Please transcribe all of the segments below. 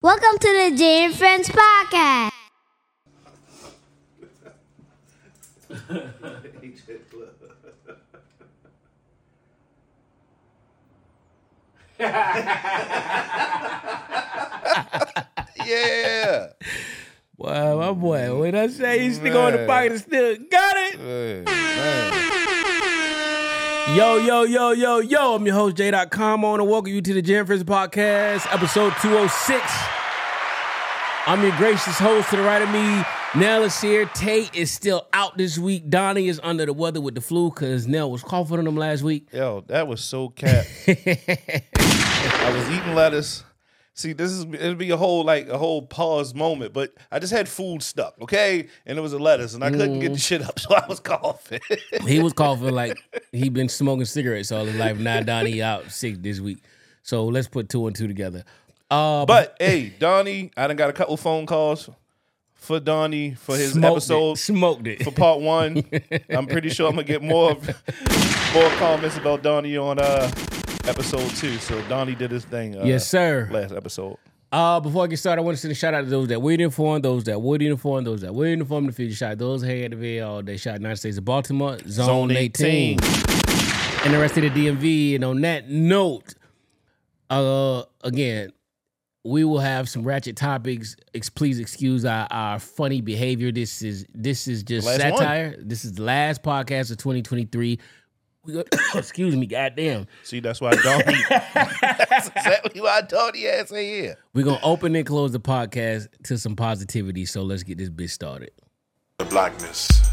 Welcome to the Jae and Friends podcast. Yeah. Wow, my boy. When I say he still go in the Man. pocket and still got it. Hey, man. Yo, yo, yo, yo, yo. I'm your host, J.com. I want to welcome you to the Jam Friends Podcast, episode 206. I'm your gracious host to the right of me. Nell is here. Tay is still out this week. Donnie is under the weather with the flu because Nell was coughing on him last week. Yo, that was so cat. I was eating lettuce. See, this is it'll be a whole like a whole pause moment, but I just had food stuck, okay? And it was a lettuce, and I couldn't get the mm. shit up, so I was coughing. he was coughing like he'd been smoking cigarettes all his life. Now Donnie out sick this week. So let's put two and two together. Uh, but hey, Donnie, I done got a couple phone calls for Donnie for his smoked episode it, smoked it. for part one. I'm pretty sure I'm gonna get more more comments about Donnie on uh episode two. So Donnie did his thing. Uh, yes, sir. Last episode. Uh, before I get started, I want to send a shout out to those that were for him, those that for him, those that were in the future. Shout out those at the all day. Shout out United States of Baltimore, Zone, Zone 18. 18. and the rest of the DMV. And on that note, uh, again, we will have some ratchet topics. Ex- please excuse our, our funny behavior. This is this is just Last one. satire. This is the last podcast of 2023. We go, excuse me, goddamn. See, that's why Donnie. that's exactly why I told you ass ain't here. We're gonna open and close the podcast to some positivity. So let's get this bitch started. the blackness.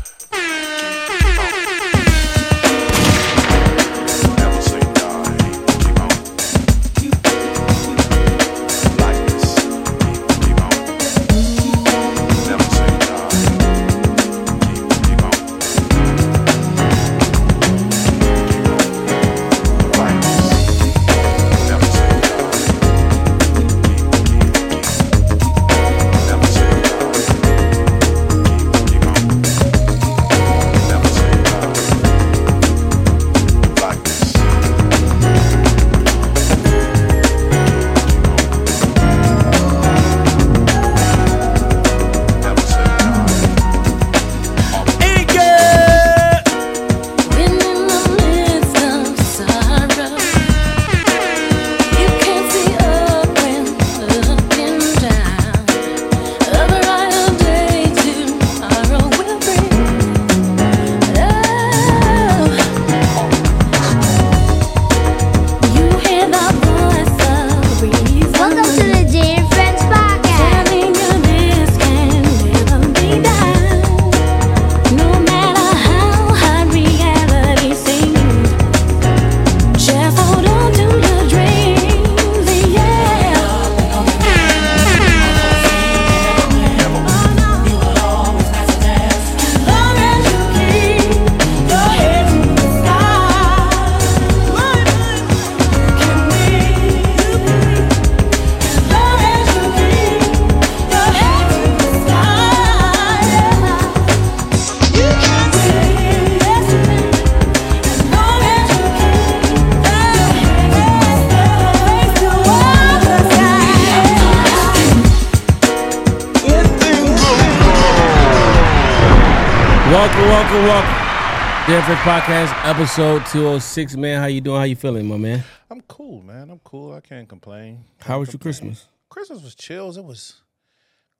Podcast episode 206. Man, how you doing? How you feeling, my man? I'm cool, man. I'm cool. I can't complain. How was your Christmas? Christmas was chills. It was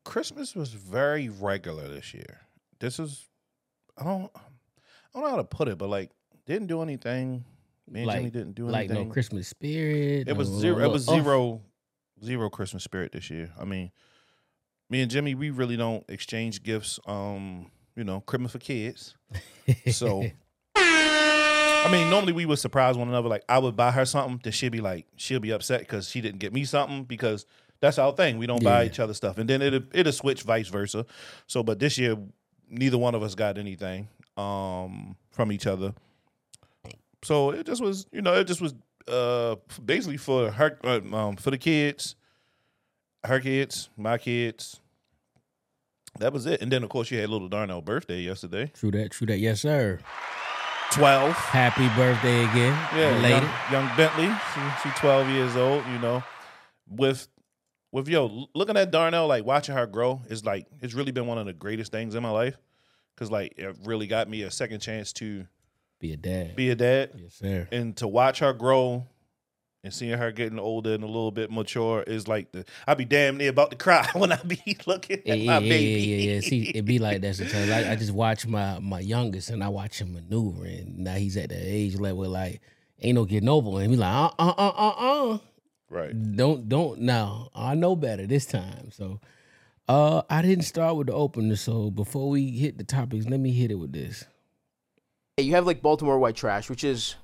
Christmas was very regular this year. This is I don't I don't know how to put it, but like didn't do anything. Me and Jimmy didn't do like anything. Like no Christmas spirit. It was zero. It was oh, zero, zero Christmas spirit this year. I mean, me and Jimmy, we really don't exchange gifts. Um, you know, Christmas for kids. So, I mean, normally we would surprise one another. Like I would buy her something, then she'd be like, she'll be upset because she didn't get me something because that's our thing. We don't buy Yeah. each other stuff, and then it'll it'll switch vice versa. So, but this year, neither one of us got anything um from each other. So it just was, you know, it just was uh basically for her uh, um for the kids, her kids, my kids. That was it. And then of course you had little Darnell birthday yesterday. True that, true that. Yes, sir. Twelve. Happy birthday again. Yeah, young, young Bentley. She, she twelve years old. You know, with with yo looking at Darnell, like watching her grow is like it's really been one of the greatest things in my life because like it really got me a second chance to Be a dad. be a dad yes, sir. and to watch her grow and seeing her getting older and a little bit mature is like the I'd be damn near about to cry when I be looking at yeah, my yeah, baby. yeah, yeah, yeah. See, it be like that sometimes. I, I just watch my my youngest and I watch him maneuver, and now he's at the age level like ain't no getting over him. He like uh uh uh uh uh. right. Don't don't now. I know better this time. So, uh, I didn't start with the opener. So before we hit the topics, let me hit it with this. Hey, You have like Baltimore white trash, which is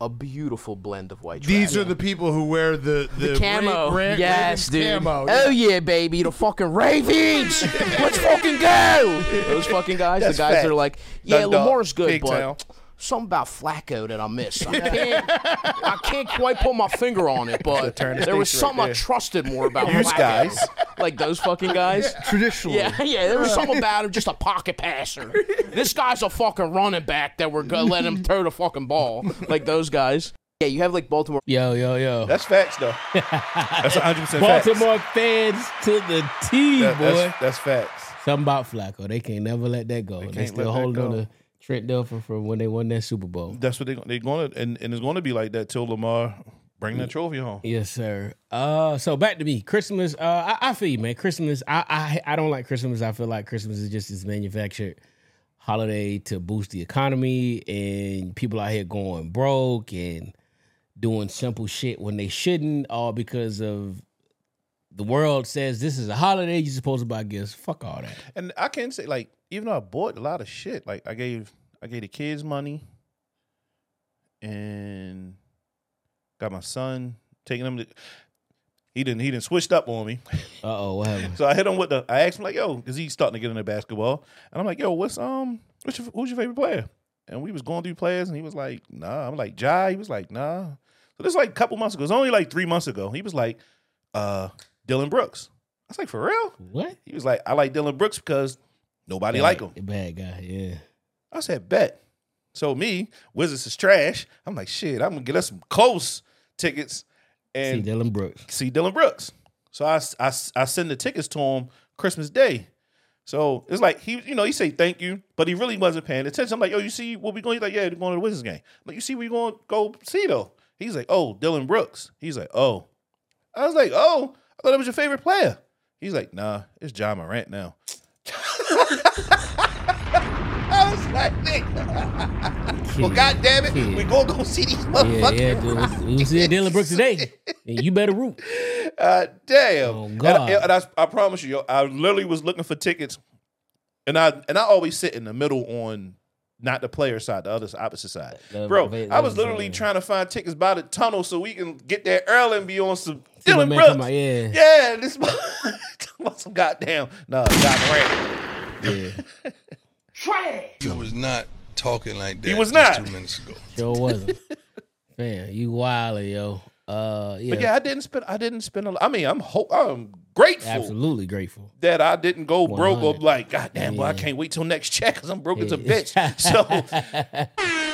a beautiful blend of white trash. These are the people who wear the the, the camo. Ra- Ra- yes, dude. Camo. Oh yeah, baby, the fucking Ravens. Let's fucking go. Those fucking guys, That's the guys that are like, yeah, Dundalk, Lamar's good, Big but Town. Something about Flacco that I miss. I can't, I can't quite put my finger on it, but the there was station right something I trusted more about Use Flacco. guys. like those fucking guys. Traditionally. Yeah, yeah. There was something about him, just a pocket passer. This guy's a fucking running back that we're gonna let him throw the fucking ball, like those guys. Yeah, you have like Baltimore. Yo yo yo. That's facts though. That's 100 percent facts. Baltimore fans to the T, That- boy. that's, that's facts. Something about Flacco. They can't never let that go. They, can't still let that holding on go. to Trent Dilfer from when they won that Super Bowl. That's what they they're going to and, and it's going to be like that till Lamar bring that trophy home. Yes, sir. Uh, so back to me. Christmas. Uh, I, I feel you, man. Christmas. I, I I don't like Christmas. I feel like Christmas is just this manufactured holiday to boost the economy, and people out here going broke and doing simple shit when they shouldn't, all because of the world says this is a holiday. You're supposed to buy gifts. Fuck all that. And I can say like even though I bought a lot of shit, like I gave I gave the kids money and got my son taking him to he didn't he didn't switched up on me. Uh oh, what happened? So I hit him with the I asked him like, yo, because he's starting to get into basketball. And I'm like, yo, what's um what's your, who's your favorite player? And we was going through players and he was like, nah. I'm like, Jai. He was like, nah. So this is like a couple months ago. It's only like three months ago. He was like, uh, Dillon Brooks. I was like, for real? What? He was like, I like Dillon Brooks because nobody like him. Bad guy. Yeah. I said, bet. So me, Wizards is trash. I'm like, shit, I'm gonna get us some close tickets and See Dillon Brooks. see Dillon Brooks. So I, I, I send the tickets to him Christmas Day. So it's like he, you know, he say thank you, but he really wasn't paying attention. I'm like, yo, you see what we going? He's like, yeah, we're going to the Wizards game. I'm like, you see what we going to go see though? He's like, oh, Dillon Brooks. He's like, oh. I was like, oh, I thought it was your favorite player. He's like, nah, it's Ja Morant now. I was well. God damn it, Kid. we gonna go see these Yeah, motherfuckers. yeah, dude. We see Dillon Brooks today. And you better root. Uh, damn. Oh, And- God. And, I, I promise you, I literally was looking for tickets, and I and I always sit in the middle on not the player side, the other opposite side. The- Bro, the- I was the- literally trying to find tickets by the tunnel so we can get there early and be on some Dillon Brooks. out, yeah. Yeah, this about some goddamn no, Ja Morant. Yeah. He was not talking like that. He was not. two minutes ago. Sure wasn't. Man, you wild, yo. Uh yeah. But yeah, I didn't spend. I didn't spend a lot. I mean, I'm ho- I'm grateful absolutely grateful. that I didn't go broke or like, God damn, boy, I can't wait till next check because I'm broke as a bitch. So,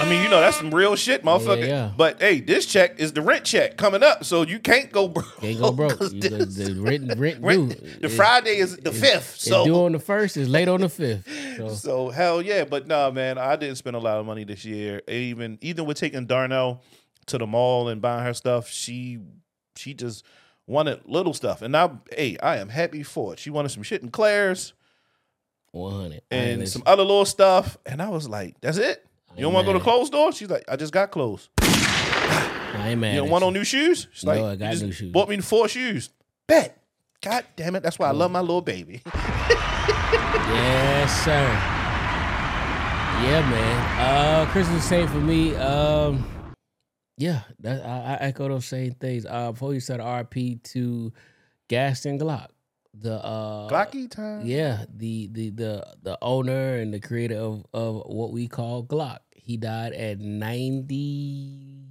I mean, you know, that's some real shit, motherfucker. yeah. But hey, this check is the rent check coming up, so you can't go broke. Can't go broke. You this- the, rent rent, rent- due. the It's- Friday is the fifth. It's due So, on the first, is late on the fifth. So so hell yeah. But nah, man, I didn't spend a lot of money this year. Even even with taking Darnell to the mall and buying her stuff, she she just wanted little stuff, and I hey, I am happy for it. She wanted some shit in Claire's. one hundred. and some other little stuff. And I was like, that's it? You don't want to go to clothes store? She's like, I just got clothes. I ain't mad. You don't at want you. no new shoes? She's No, like, I "You got just new shoes." Bought me four shoes. Bet. God damn it. That's why I love my little baby. Yes, sir. Yeah, man. Uh Christmas same for me. Um yeah, that I, I echo those same things. Uh before you said RP to Gaston Glock. The uh Glocky time. Yeah, the the the the owner and the creator of of what we call Glock. He died at ninety.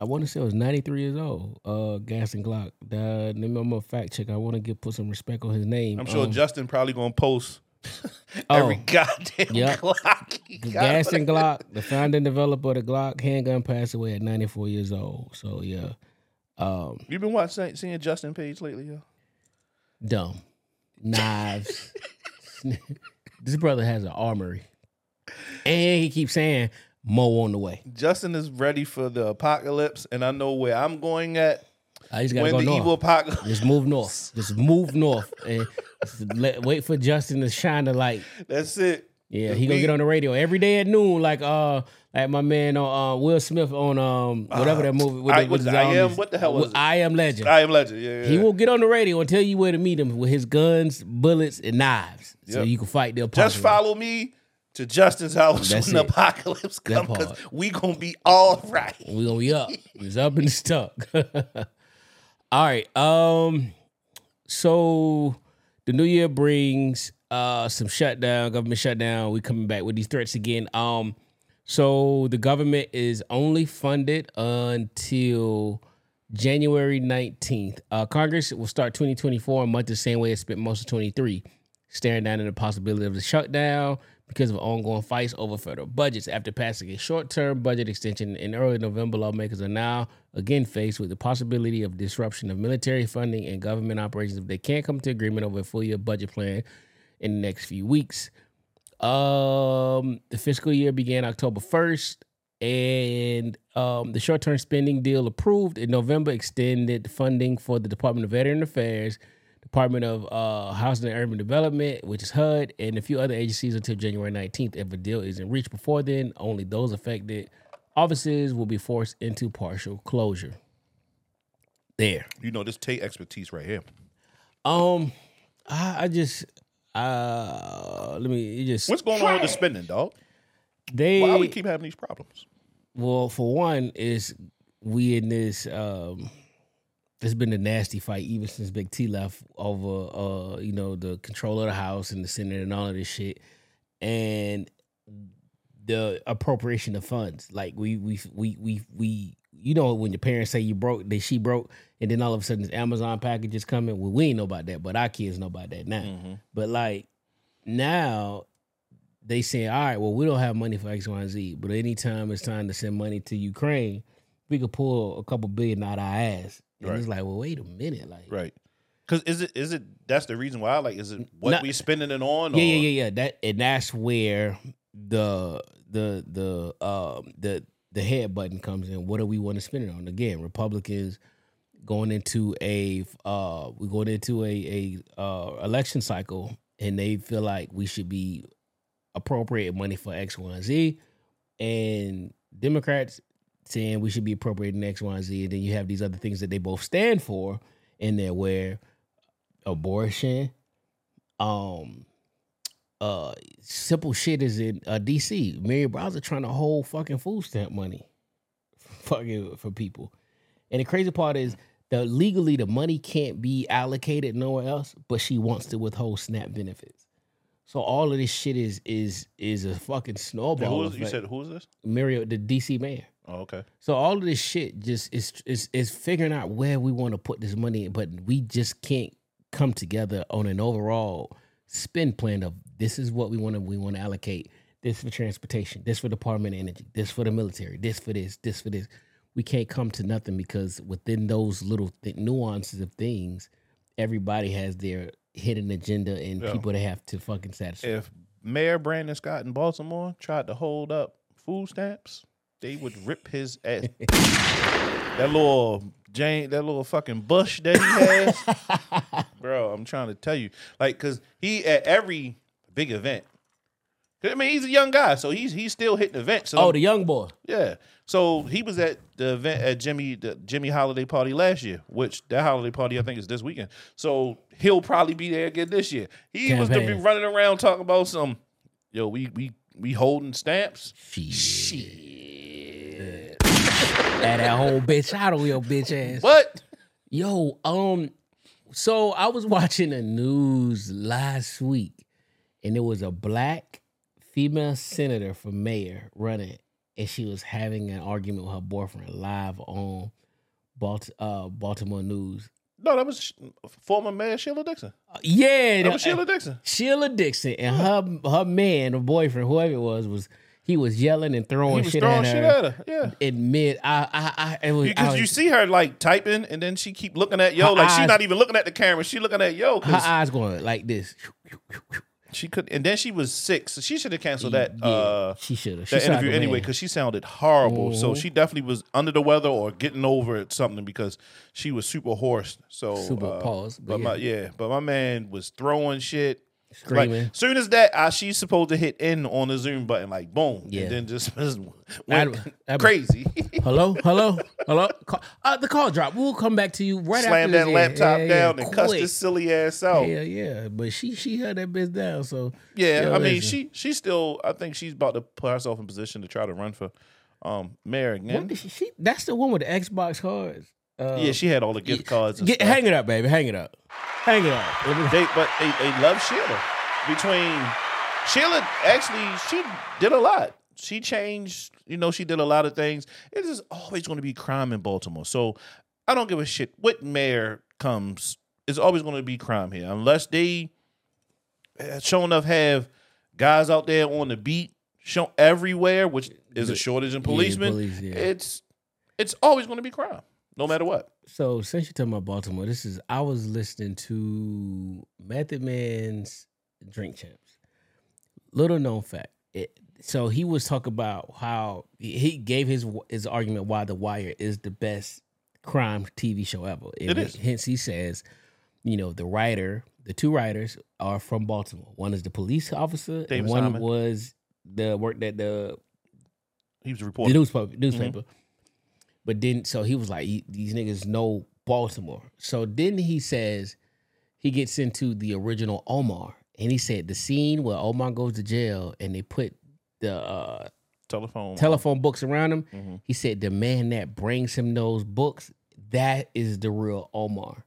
I want to say it was ninety three years old. Uh, Gaston Glock. The, let me I'm gonna fact check. I want to get put some respect on his name. I'm sure Um, Justin probably going to post every Oh. goddamn Yep. Glock. got. Gaston Glock, the founder and developer of the Glock handgun, passed away at 94 years old. So yeah, Um, You been watching seeing Justin Page lately, yo? dumb knives. this brother has an armory, and he keeps saying Mo on the way. Justin is ready for the apocalypse, and I know where I'm going at I just gotta when go the north. evil apocalypse. Just move north. Just move north, and let, wait for Justin to shine the light. That's it. Yeah, he gonna get on the radio every day at noon, like uh, like my man on uh, Will Smith on um, whatever that movie. With I- the, with what's the I Am- what the hell was? I am Legend. I am Legend. Yeah, yeah. He will get on the radio and tell you where to meet him with his guns, bullets, and knives, so Yep. you can fight the apocalypse. Just follow me to Justin's house That's when the apocalypse comes because we gonna be all right. We gonna be up. It's up and stuck. All right. Um. So the new year brings uh some shutdown, government shutdown. We coming back with these threats again. Um. So the government is only funded until January nineteenth. Uh, Congress will start twenty twenty four a month the same way it spent most of twenty three, staring down at the possibility of the shutdown because of ongoing fights over federal budgets. After passing a short term budget extension in early November, lawmakers are now again faced with the possibility of disruption of military funding and government operations if they can't come to agreement over a full year budget plan in the next few weeks. Um, the fiscal year began October 1st, and um, the short term spending deal approved in November extended funding for the Department of Veteran Affairs, Department of uh, Housing and Urban Development, which is HUD, and a few other agencies until January 19th. If a deal isn't reached before then, only those affected offices will be forced into partial closure. There. You know this Tate expertise right here. Um, I, I just uh let me you just What's going on with the spending, dog? they Why we keep having these problems? Well, for one, is we in this um there's been a nasty fight even since Big T left over uh, you know, the control of the house and the Senate and all of this shit. And the appropriation of funds. Like we we we we we you know when your parents say you broke, they she broke, and then all of a sudden this Amazon package is coming. Well, we ain't know about that, but our kids know about that now. But like now they saying, all right, well, we don't have money for X, Y, and Z, but anytime it's time to send money to Ukraine, we could pull a couple billion out of our ass. And Right. it's like, well, wait a minute, like, Right. Because is it is it that's the reason why? Like, is it what No- we spending it on? yeah, or- yeah, yeah, yeah. That and that's where the the the um the the head button comes in. What do we want to spend it on? Again, Republicans going into a uh we're going into a a uh election cycle and they feel like we should be appropriating money for X, Y, and Z. And Democrats saying we should be appropriating X, Y, and Z. And then you have these other things that they both stand for in there where abortion, um uh simple shit is in uh DC. Mary Bowser trying to hold fucking food stamp money fucking for people. And the crazy part is that legally the money can't be allocated nowhere else, but she wants to withhold SNAP benefits. So all of this shit is is is a fucking snowball. who is, you said who is this? Mary, the DC mayor. Oh, okay. So all of this shit just is is is figuring out where we want to put this money, but we just can't come together on an overall spend plan of this is what we want to we want to allocate. This for transportation, this for Department of Energy, this for the military, this for this, this for this. We can't come to nothing because within those little th- nuances of things, everybody has their hidden agenda and Yeah. people they have to fucking satisfy. If Mayor Brandon Scott in Baltimore tried to hold up food stamps, they would rip his ass. that little Jane, that little fucking bush that he has, bro. I'm trying to tell you, like, cause he at every big event. I mean, he's a young guy, so he's he's still hitting events. So oh, the young boy. yeah. So he was at the event at Jimmy the Jimmy holiday party last year, which that holiday party I think is this weekend. So he'll probably be there again this year. He was to be running around talking about some, yo, we we we holding stamps. Shit. Had that whole bitch out of your bitch ass. What? Yo, um, so I was watching the news last week, and it was a black female senator for mayor running, and she was having an argument with her boyfriend live on Balt- uh, Baltimore News. No, that was former Mayor Sheila Dixon. Uh, yeah, That was Sheila Dixon. Sheila Dixon and her her man or boyfriend, whoever it was, was he was yelling and throwing He was shit, throwing at, shit her at her. Yeah. in mid. I, I, I, was, I Because was- you see her like typing, and then she keep looking at yo, like she's not even looking at the camera. She looking at yo, Her eyes going like this. she could. And then she was sick, so she should have canceled that. Yeah, uh she should have. that interview anyway because she sounded horrible. So she definitely was under the weather or getting over it something because she was super hoarse. So Super uh, pause, but But, my yeah, but my man was throwing shit. Screaming. Like, soon as that, uh, she's supposed to hit in on the Zoom button, like boom, Yeah. and then just went crazy. hello, hello, hello. Call, uh, the call drop. We'll come back to you right Slam after that this. laptop Yeah, yeah, down and cuss this silly ass out. Yeah, yeah. But she she held that bitch down. So Yeah, Yo, I mean, listen. she she still. I think she's about to put herself in position to try to run for um mayor What again. she, she? That's the one with the Xbox cards. Uh, yeah, she had all the gift cards. And Get, hang it up, baby. Hang it up. Hang it up. They but they, they love Sheila. Between Sheila, actually, she did a lot. She changed. You know, she did a lot of things. It is always going to be crime in Baltimore. So I don't give a shit what mayor comes. It's always going to be crime here unless they show enough have guys out there on the beat show everywhere, which is a shortage in policemen. police, yeah. It's it's always going to be crime, no matter what. So since you're talking about Baltimore, this is I was listening to Method Man's Drink Champs. Little known fact. It, so he was talking about how he gave his his argument why The Wire is the best crime TV show ever. It And is. Hence, he says, you know, the writer, the two writers are from Baltimore. One is the police officer, and one Simon. was the work that the He was the reporting. newspaper. Newspaper. Mm-hmm. But then, so he was like, "E- "These niggas know Baltimore." So then he says he gets into the original Omar, and he said the scene where Omar goes to jail and they put the uh, telephone. telephone books around him. Mhm. He said the man that brings him those books, that is the real Omar.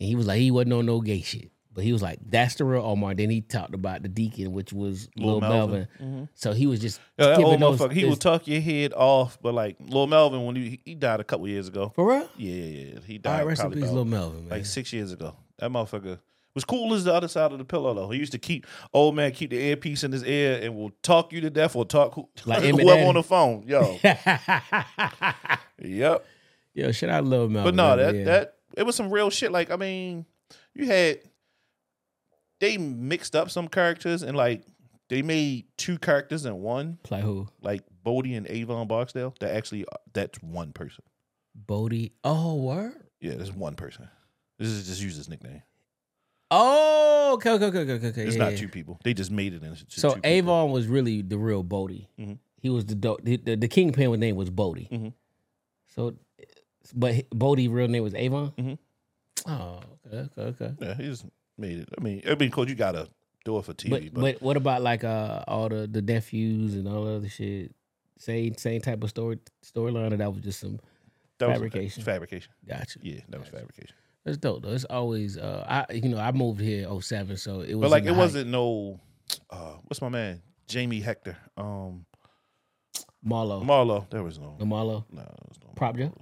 And he was like, he wasn't on no gay shit. But he was like, that's the real Omar. Then he talked about the deacon, which was Lil Lil Melvin. Melvin. Mhm. So he was just Yeah, that old those- motherfucker, he this- will tuck your head off, but like Lil Melvin, when he he died a couple years ago. for real. Yeah, yeah, yeah. He died right, rest in probably peace, about, Lil Melvin, man. like six years ago. That motherfucker was cool as the other side of the pillow though. He used to keep old man keep the earpiece in his ear and will talk you to death or talk who, Like whoever on the phone. Yo, yep. Yo, shout out Lil Melvin. But no, man, that yeah. that it was some real shit. Like I mean, you had they mixed up some characters and like they made two characters in one. Play who? like Bodie and Avon Barksdale, that actually that's one person. Bodie. Oh, word. Yeah, that's one person. This is just use his nickname. Oh, okay, okay, okay, okay, okay. It's yeah, not yeah. two people. They just made it into So two people. Avon was really the real Bodie. Mhm. He was the, dope the the the kingpin. With name was Bodie. Mhm. So, but Bodie real name was Avon. Mhm. Oh, okay, okay, okay. Yeah, he just made it. I mean, I mean, coach, you gotta do it for TV, But, but, but what about like uh all the the nephews and all the other shit? Same same type of story storyline, or that was just some that was fabrication. fabrication. gotcha. Yeah, that was fabrication. It's dope though. It's always uh I you know I moved here 07, so it was But like, it height. wasn't no. Uh, what's my man? Jamie Hector. Um, Marlo. Marlo. There was no. the Marlo. No, there was no. Prop Joe?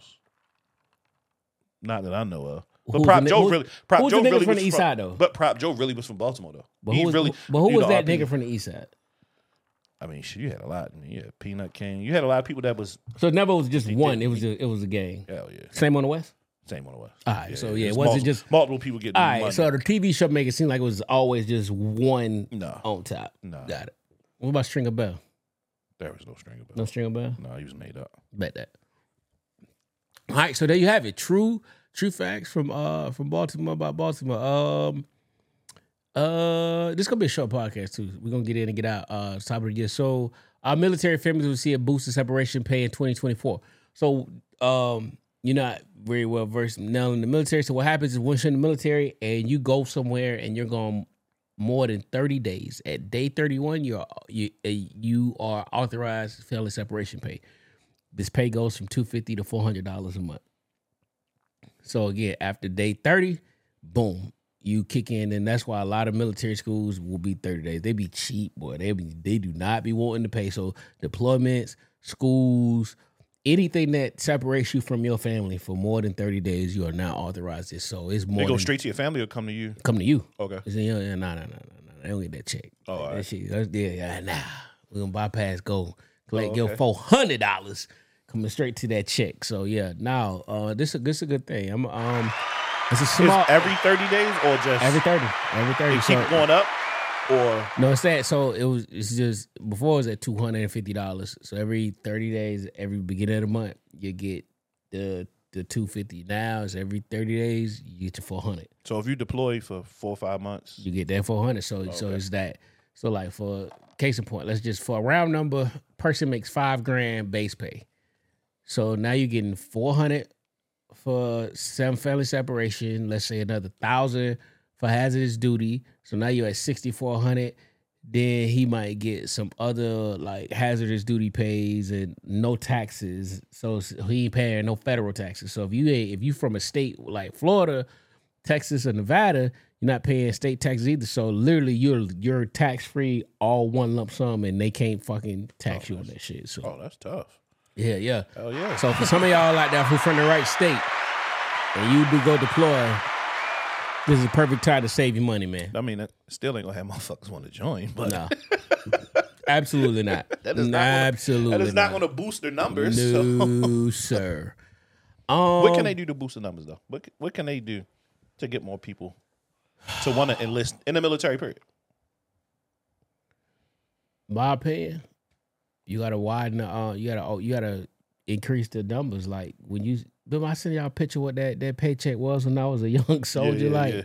Not that I know of. But Prop the Joe who's- really, Prop who's Joe the nigga really from was the east side, though? But Prop Joe really was from Baltimore though. But he who was, really, but who was know, that nigga from the east side? I mean, shit, you had a lot. I mean, you had Peanut King. You had a lot of people that was So it never was just one. did- It was a, it was a gang. hell yeah, Same on the west. same one it was. All right, so yeah, it wasn't multiple, just- multiple people getting All right, money. so the TV show make it seem like it was always just one no, on top. no, Got it. What about Stringer Bell? there was no string Bell. No No, Stringer Bell. no, he was made up. Bet that. All right, so there you have it. True, true facts from uh from Baltimore about Baltimore. Um, uh, this is gonna be a short podcast too. We're gonna get in and get out. Uh, top of the year. So our military families will see a boost in separation pay in 2024. So um, you're not very well versed now in the military. So what happens is once you're in the military and you go somewhere and you're gone more than 30 days, at day 31, you're you uh, you are authorized family separation pay. This pay goes from 250 to $400 a month. So again, after day 30, boom, you kick in, and that's why a lot of military schools will be 30 days. They be cheap, boy. They be they do not be wanting to pay. So deployments, schools, anything that separates you from your family for more than 30 days, you are not authorized this. So it's more They go than straight to your family or come to you. come to you. Okay. It's in your, nah, nah, nah, nah. They don't get that check. Oh, all that right. shit, that's, yeah, yeah, nah. We're gonna bypass go. Collect Oh, your four hundred dollars coming straight to that check. So yeah, now uh this is this is a good thing. I'm um it's a small every 30 days or just every 30. Every 30. it keep going up? Or no, it's that. So it was. It's just before it was at two hundred and fifty dollars. So every thirty days, every beginning of the month, you get the the two fifty. Now it's every thirty days, you get to four hundred. so if you deploy for four or five months, You get that four hundred. So so it's that. So like for case in point, let's just for a round number, person makes five grand base pay. So now you're getting four hundred for some family separation. Let's say another thousand for hazardous duty. So now you're at sixty four hundred. Then he might get some other like hazardous duty pays and no taxes. So he ain't paying no federal taxes. So if you ain't- if you from a state like Florida, Texas, or Nevada, you're not paying state taxes either. So literally you're you're tax free all one lump sum and they can't fucking tax oh, you on that shit. So oh, that's tough. Yeah, yeah. Oh yeah. So for some of y'all like that who from the right state and you do go deploy, this is a perfect time to save your money, man. I mean, it still ain't gonna have motherfuckers want to join, but No. Absolutely not. that is not gonna, Absolutely that is not, not. going to boost their numbers. so- No, sir. Um, What can they do to boost the numbers though? What what can they do to get more people to want to enlist in the military? Period. my opinion, you gotta widen the uh, you gotta oh, you gotta increase the numbers. Like when you remember I sent y'all a picture what that that paycheck was when I was a young soldier. yeah, like yeah.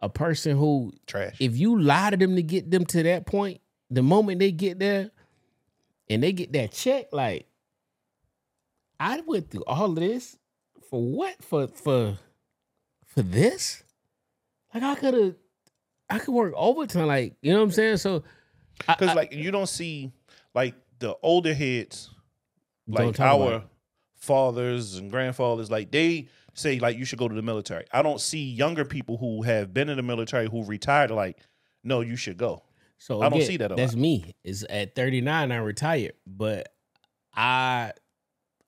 a person who Trash. if you lie to them to get them to that point, the moment they get there and they get that check, like I went through all of this for what? For for for this? Like I could have I could work overtime, like you know what I'm saying? So Because like you don't see like the older heads, like our fathers and grandfathers, like they say like you should go to the military. I don't see younger people who have been in the military who retired like, no, you should go. So I don't see that That's lot. me. Is at 39 I retired, but I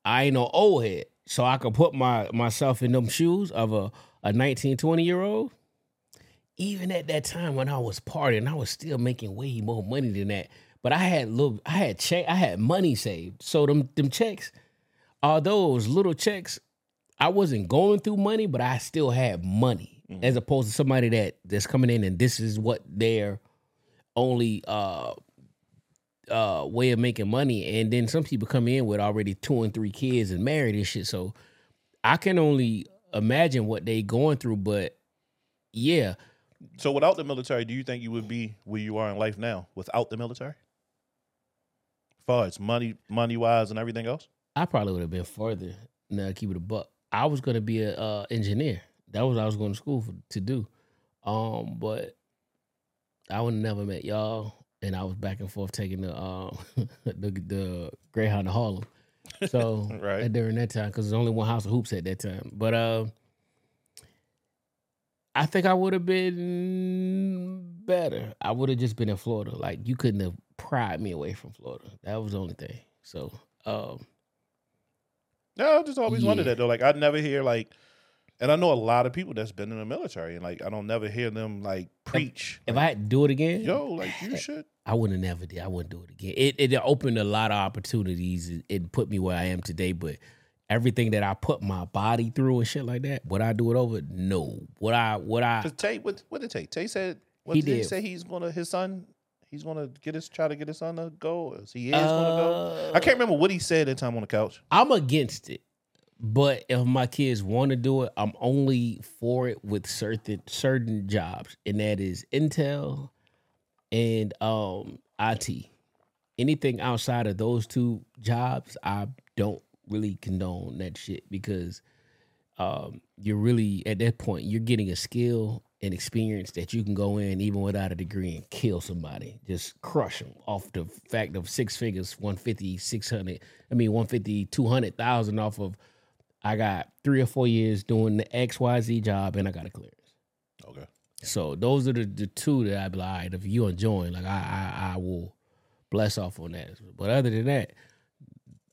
I ain't no old head. So I could put my myself in them shoes of a, a 19, 20 year old. Even at that time when I was partying, I was still making way more money than that. But I had little I had check I had money saved. So them them checks, although it was little checks, I wasn't going through money, but I still had money. As opposed to somebody that that's coming in and this is what their only uh uh way of making money. And then some people come in with already two and three kids and married and shit. So I can only imagine what they going through, but yeah. So without the military, do you think you would be where you are in life now without the military? Far as money, money wise, and everything else. I probably would have been further. Now keep it a buck. I was gonna be a uh, engineer. That was what I was going to school for, to do. Um, but I would have never met y'all, and I was back and forth taking the um the, the Greyhound to Harlem. So Right. during that time, because there's only one house of hoops at that time. But uh, I think I would have been better. I would have just been in Florida. Like you couldn't have pried me away from Florida. That was the only thing. So um, No, I just always wondered Yeah. that though. Like I never hear like, and I know a lot of people that's been in the military, and like I don't never hear them like preach. if I had to do it again, Yo, like you should. I wouldn't have never did. I wouldn't do it again. It it opened a lot of opportunities. It, it put me where I am today. But everything that I put my body through and shit like that, would I do it over? No. Would I? Would I? Cause Tay, what what did Tay? Tay said, what He did, he say? He's gonna his son. He's gonna get his try to get his son to go. Or he is gonna go. Uh, I can't remember what he said that time on the couch. I'm against it. But if my kids want to do it, I'm only for it with certain certain jobs, and that is Intel and um IT. Anything outside of those two jobs, I don't really condone that shit because um you're really at that point you're getting a skill and experience that you can go in even without a degree and kill somebody. Just crush them off the fact of six figures 150 600 i mean 150 200000 off of i got three or four years doing the xyz job and i got a clearance. Okay. so those are the, the two that i'd be like right if you enjoying like I, I i will bless off on that. But other than that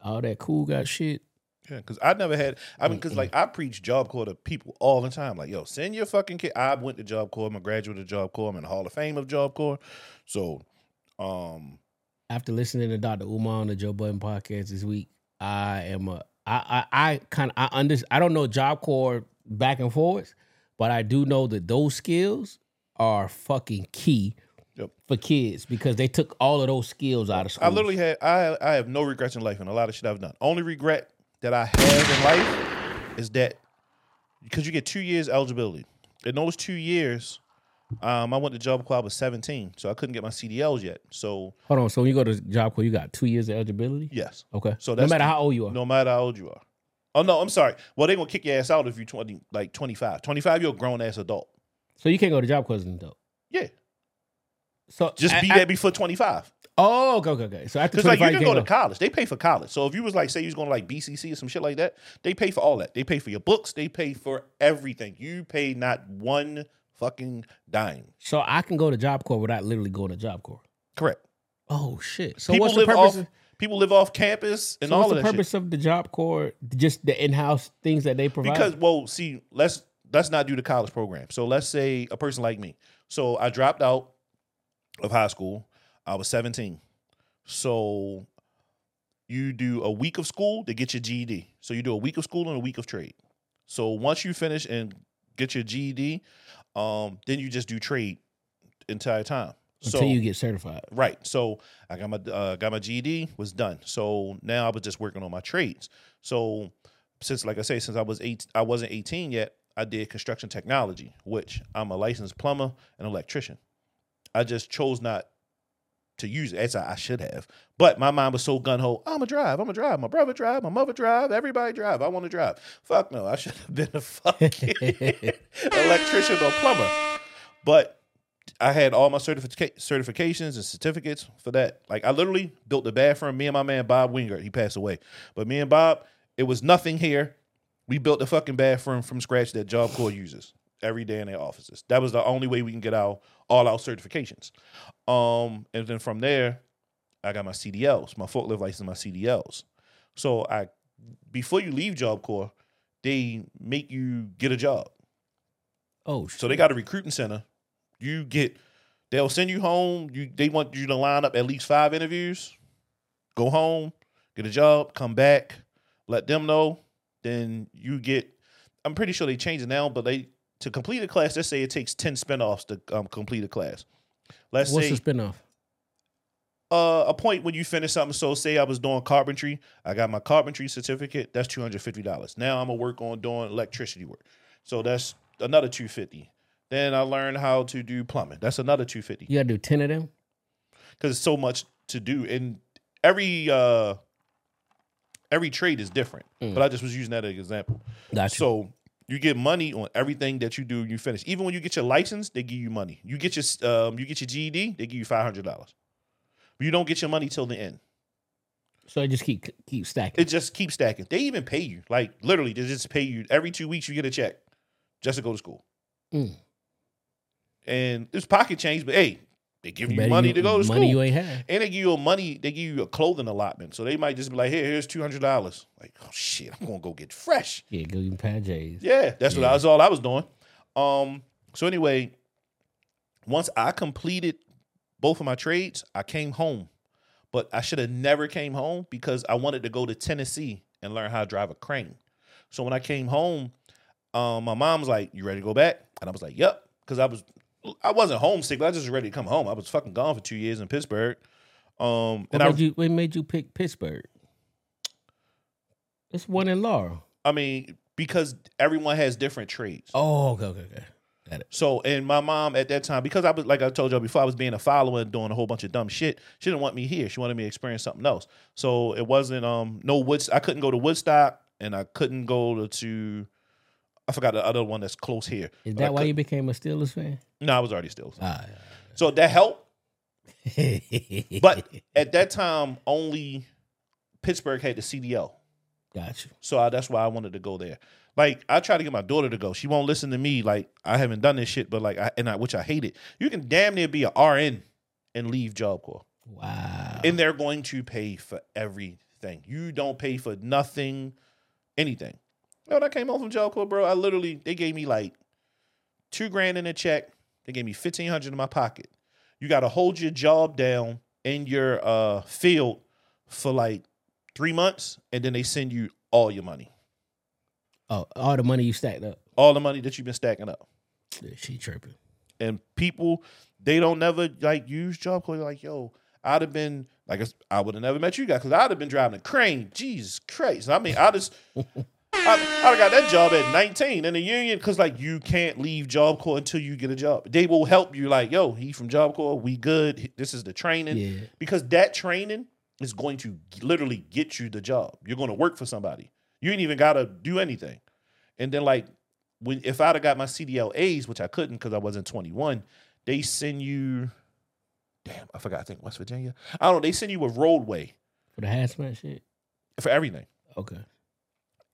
all that cool got shit Yeah, because I never had. I mean, because like I preach Job Corps to people all the time. Like, yo, send your fucking kid. I went to Job Corps. I'm a graduate of Job Corps. I'm in the Hall of Fame of Job Corps. So, um, after listening to Dr. Umar on the Joe Budden podcast this week, I am a I I, I kind of I under I don't know Job Corps back and forwards, but I do know that those skills are fucking key Yep. for kids because they took all of those skills out of school. I literally had I I have no regrets in life and a lot of shit I've done. Only regret that I have in life is that because you get two years eligibility. In those two years, um, I went to Job Corps I was 17, so I couldn't get my CDLs yet. So Hold on, so when you go to Job Corps, you got two years of eligibility. yes, Okay, So no matter how old you are. no matter how old you are. Oh no, I'm sorry. Well, they gonna kick your ass out if you're 20, like 25. 25, you're a grown ass adult. So you can't go to Job Corps as an adult. Yeah, So just I- be I- there before 25. Oh, okay, okay, okay. So after Because like you can go to college, they pay for college. So if you was like, say, you was going to like BCC or some shit like that, they pay for all that. They pay for your books. They pay for everything. You pay not one fucking dime. So I can go to Job Corps without literally going to Job Corps. Correct. Oh shit! So people what's the purpose? off. of, People live off campus and so all what's of the purpose shit. of the Job Corps? Just the in-house things that they provide. Because well, see, let's let's not do the college program. So let's say a person like me. So I dropped out of high school. I was 17. So you do a week of school to get your GED. So you do a week of school and a week of trade. So once you finish and get your GED, um, then you just do trade entire time. until so you get certified. Right. So I got my uh, got my GED, was done. So now I was just working on my trades. So since, like I say, since I was eight, I wasn't eighteen yet. I did construction technology, which I'm a licensed plumber and electrician. I just chose not to use it as I, should have. But my mind was so gun ho. I'm a drive. I'm a drive. My brother drive. My mother drive. Everybody drive. I want to drive. Fuck no. I should have been a fucking electrician or plumber. But I had all my certifica- certifications and certificates for that. Like I literally built the bathroom. Me and my man Bob Wingert, he passed away. But me and Bob, it was nothing here. We built the fucking bathroom from scratch that Job Corps uses every day in their offices. That was the only way we can get our all our certifications. Um, and then from there, I got my CDLs, my forklift license, my CDLs. So I, before you leave Job Corps, they make you get a job. Oh, So they got a recruiting center. You get, they'll send you home. You they want you to line up at least five interviews. Go home, get a job, come back, let them know. Then you get. I'm pretty sure they changed it now, but they to complete a class. Let's say it takes ten spinoffs to um, complete a class. Let's what's say the spinoff? uh, a point when you finish something. So say I was doing carpentry, I got my carpentry certificate. That's two hundred fifty dollars. Now I'm gonna work on doing electricity work. So that's another two fifty. Then I learned how to do plumbing. That's another two fifty You got to do ten of them. because it's so much to do, and every uh every trade is different. But I just was using that as an example. Gotcha. So you get money on everything that you do you finish. Even when you get your license, they give you money. You get your um, you get your GED, they give you five hundred dollars. But you don't get your money till the end. So I just keep keep stacking. It just keeps stacking. They even pay you. Like literally, they just pay you every two weeks. You get a check just to go to school. Mm. And it's pocket change, but hey, they give you Better money you- to go to money school. you ain't had. And they give you a money. They give you a clothing allotment. So they might just be like, "Here, here's two hundred dollars." Like, oh shit, I'm gonna go get fresh. Yeah, go Pat J's. Yeah, that's what. I was all I was doing. Um, so anyway, once I completed both of my trades, I came home. But I should have never came home because I wanted to go to Tennessee and learn how to drive a crane. So when I came home, um, my mom was like, "You ready to go back?" And I was like, "Yep," because I was I wasn't homesick, but I just was ready to come home. I was fucking gone for two years in Pittsburgh. Um, What and I, made you? What made you pick Pittsburgh? It's one in Laurel. I mean, because everyone has different traits. Oh, okay, okay, okay. Got it. So, and my mom at that time, because I was like I told y'all before, I was being a follower and doing a whole bunch of dumb shit. She didn't want me here. She wanted me to experience something else. So it wasn't um no Woods. I couldn't go to Woodstock, and I couldn't go to. I forgot the other one that's close here. Is that why you became a Steelers fan? No, I was already Steelers. Ah, So that helped. But at that time, only Pittsburgh had the CDL. got you. So I, that's why I wanted to go there. Like I try to get my daughter to go. She won't listen to me. Like I haven't done this shit, but like I and I which I hate it. You can damn near be a RN and leave Job Corps. Wow. And they're going to pay for everything. You don't pay for nothing, anything. When I came home from Job Corps, bro, I literally they gave me like two grand in a check. They gave me fifteen hundred in my pocket. You got to hold your job down in your uh field for like three months, and then they send you all your money, Oh, all the money you stacked up. all the money that you've been stacking up. Yeah, She tripping. and people they don't never like use job corps. Like, yo, I'd have been like I would have never met you guys because I'd have been driving a crane. Jesus Christ! I mean, I just I, I'd got that job at 19 in the union because like you can't leave job corps until you get a job. They will help you. Like, yo, he from job corps. We good. This is the training Yeah. because that training is going to literally get you the job. You're going to work for somebody. You ain't even got to do anything. And then like when if I'd have got my CDLAs, which I couldn't because I wasn't 21, they send you. Damn, I forgot. I think West Virginia. I don't know. They send you a roadway For the hazmat shit. for everything, Okay.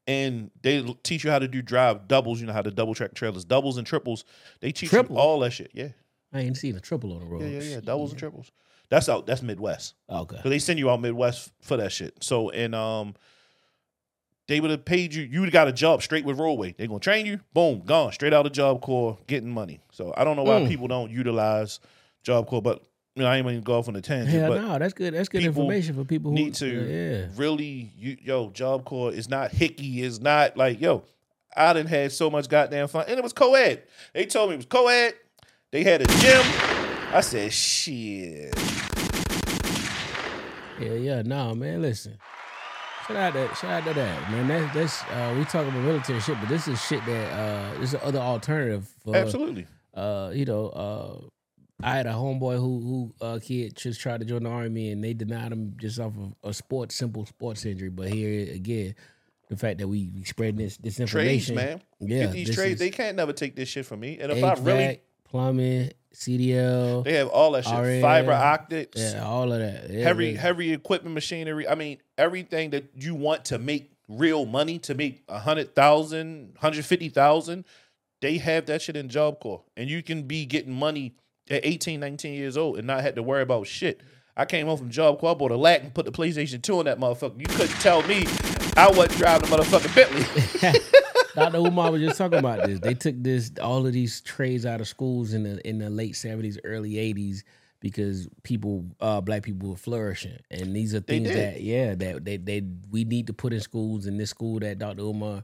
And they teach you how to do drive doubles. You know how to double track trailers, doubles and triples. They teach Triples? you all that shit. Yeah, I ain't seen a triple on the road. yeah, yeah, yeah. Doubles and triples. That's out. That's Midwest. Okay. Because they send you out Midwest for that shit. So and um, they would have paid you. You would got a job straight with Roadway. They gonna train you. Boom, gone straight out of Job Corps, getting money. So I don't know why Mm. people don't utilize Job Corps, but you know I ain't even go off on a tangent. But no, that's good. That's good information for people who need to Yeah. really, you, yo, Job Corps is not hickey. Is not like yo. I didn't had so much goddamn fun, and it was co-ed. They told me it was co-ed. They had a gym. I said, shit. Yeah, yeah, no, man. Listen, shout out that, shout out to that, man. That, that's uh, we talking about military shit, but this is shit that uh, this is other alternative for Absolutely. Uh, you know, uh, I had a homeboy who who uh, kid just tried to join the army and they denied him just off of a sports simple sports injury. But here again, the fact that we, spread this this Trades, information, man. yeah, Get these trades. is They can't never take this shit from me. And if HVAC, I really, plumbing, CDL, they have all that shit. RN, Fiber optics, yeah, all of that, yeah, heavy, heavy equipment, machinery. I mean, everything that you want to make real money to make a hundred thousand, hundred fifty thousand. They have that shit in Job Corps, and you can be getting money at 18, 19 years old and not have to worry about shit. I came home from Job bought a lack and put the PlayStation 2 on that motherfucker. You couldn't tell me I wasn't driving a motherfucking Bentley. Dr. Umar was just talking about this. They took this all of these trades out of schools in the in the late seventies, early eighties because people, uh, black people were flourishing, and these are things that yeah that they they we need to put in schools. And this school that Dr. Umar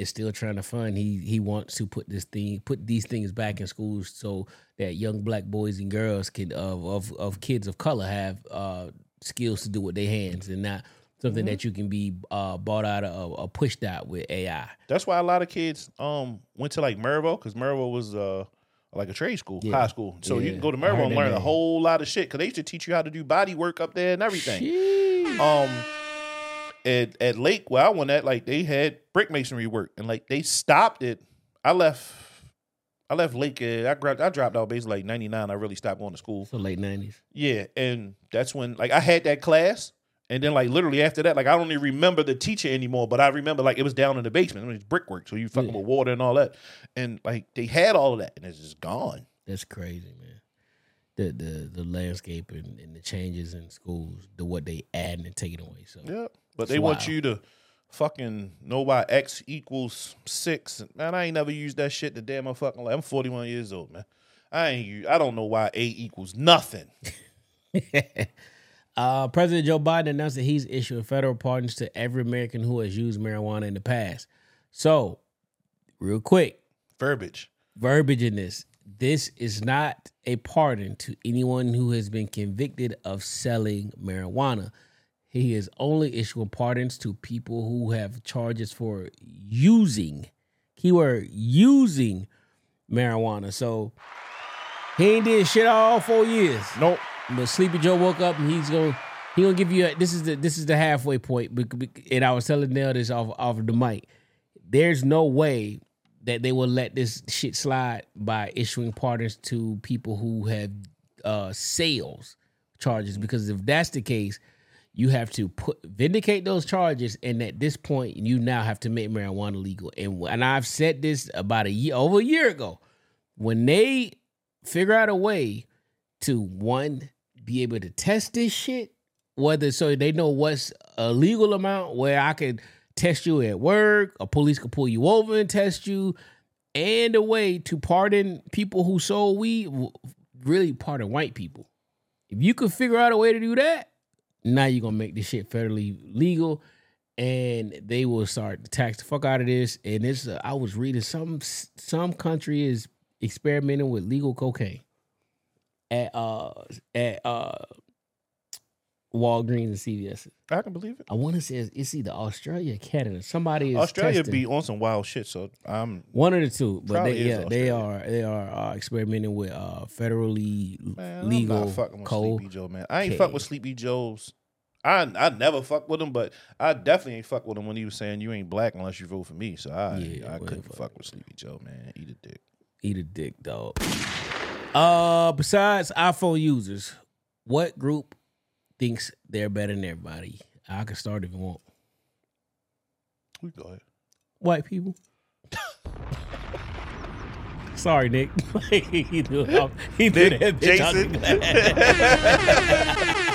is still trying to find. he he wants to put this thing put these things back in schools so that young black boys and girls can of of, of kids of color have uh, skills to do with their hands and not. Something Mm-hmm. that you can be uh, bought out of or pushed out with AI. That's why a lot of kids um went to like Mervo because Mervo was uh like a trade school, Yeah. high school. So you can go to Mervo and learn a whole lot of shit because they used to teach you how to do body work up there and everything. Um, at at Lake where I went at, like they had brick masonry work and like they stopped it. I left. I left Lake. Uh, I grabbed. I dropped out basically like ninety nine. I really stopped going to school. So late nineties. Yeah, and that's when like I had that class, and then like literally after that, like I don't even remember the teacher anymore, but I remember like it was down in the basement. It was brickwork, so you fucking Yeah. with water and all that, and like they had all of that, and it's just gone. That's crazy, man. The the the landscape and, and the changes in schools, the what they add and take it away. So Yeah, but It's they want you to fucking know why x equals six. Man, I ain't never used that shit the damn my fucking life. I'm 41 years old, man. I ain't. I don't know why a equals nothing. uh, President Joe Biden announced that he's issuing federal pardons to every American who has used marijuana in the past. So, real quick, Verbiage. verbiage in this. This is not a pardon to anyone who has been convicted of selling marijuana. He is only issuing pardons to people who have charges for using, keyword, using marijuana. So he ain't did shit all four years. Nope. But Sleepy Joe woke up and he's gonna he gonna give you a, this is the this is the halfway point. And I was telling Nell this off off of the mic. There's no way that they will let this shit slide by issuing pardons to people who have uh sales charges because if that's the case, you have to put vindicate those charges, and at this point, you now have to make marijuana legal. And and I've said this about a year over a year ago when they figure out a way to one be able to test this shit, whether so they know what's a legal amount where I could test you at work, or police could pull you over and test you, and a way to pardon people who sold weed, really pardon white people. If you could figure out a way to do that, now you're gonna make this shit federally legal, and they will start to tax the fuck out of this. And this, uh, I was reading some some country is experimenting with legal cocaine at uh at uh Walgreens and CVS. I can believe it. I want to say it's, it's either Australia, or Canada. Somebody is Australia testing. be on some wild shit, so I'm One of the two, but they, yeah, they are they are uh, experimenting with uh, federally man, legal I'm fucking with coal. Sleepy Joe, man. I ain't Okay. fuck with Sleepy Joe's. I I never fuck with him, but I definitely ain't fuck with him when he was saying you ain't black unless you vote for me. So I Yeah, I couldn't fuck. fuck with Sleepy Joe, man. Eat a dick. Eat a dick, dog. Uh, besides iPhone users, what group thinks they're better than everybody? I can start if you want. We go ahead. White people. Sorry, Nick. he threw it off. He threw Nick, that bitch Jason.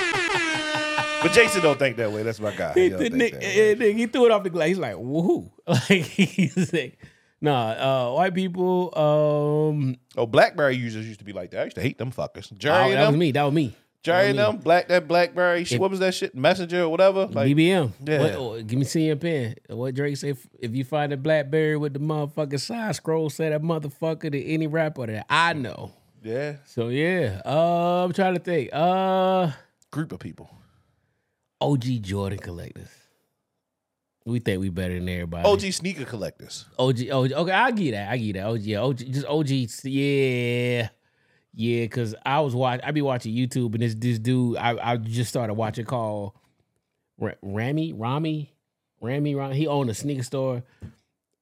But Jason don't think that way. That's my guy. He, He don't threw- think Nick, Nick, he threw it off the glass. He's like, woohoo. Like he's like, nah, uh, white people, um Oh, BlackBerry users used to be like that. I used to hate them fuckers. Jerry oh, that was me. That was me. Jerry them. Black that BlackBerry. If- what was that shit? Messenger or whatever. Like BBM. Yeah. What, oh, give me pen. What Drake say? If, if you find a BlackBerry with the motherfucking side scroll, say that motherfucker to any rapper that I know. yeah, So yeah, uh, I'm trying to think. Uh, group of people. OG Jordan collectors. We think we better than everybody. OG sneaker collectors. OG, OG. Okay, I get that. I get that. OG, yeah, OG, just OG. Yeah, yeah. Because I was watch. I be watching YouTube, and this this dude, I I just started watching called Ra- Rami Rami Rami Rami. He owned a sneaker store,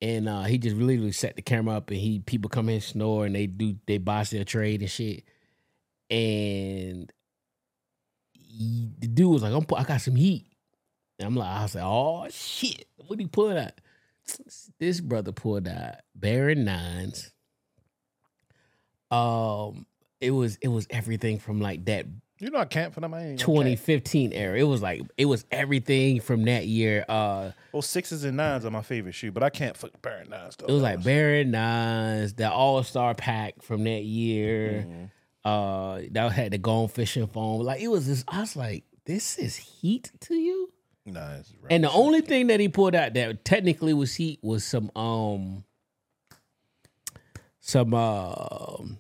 and uh, he just literally set the camera up, and he people come in snore, and they do they buy their trade and shit, and he- the dude was like, "I'm I got some heat." And I'm like, I like, oh shit, what he pulling out? This brother pulled out Baron Nines. Um, it was it was everything from like that You know I can't for them. I ain't 2015 era. It was like it was everything from that year. Uh, Well, sixes and nines are my favorite shoe, but I can't fuck Baron nines though. it was like Baron Nines, the All Star pack from that year. Mm-hmm. Uh, that had the gone fishing phone. Like it was just, I was like, this is heat to you. Nah, right. And the only thing that he pulled out that technically was heat was some um some um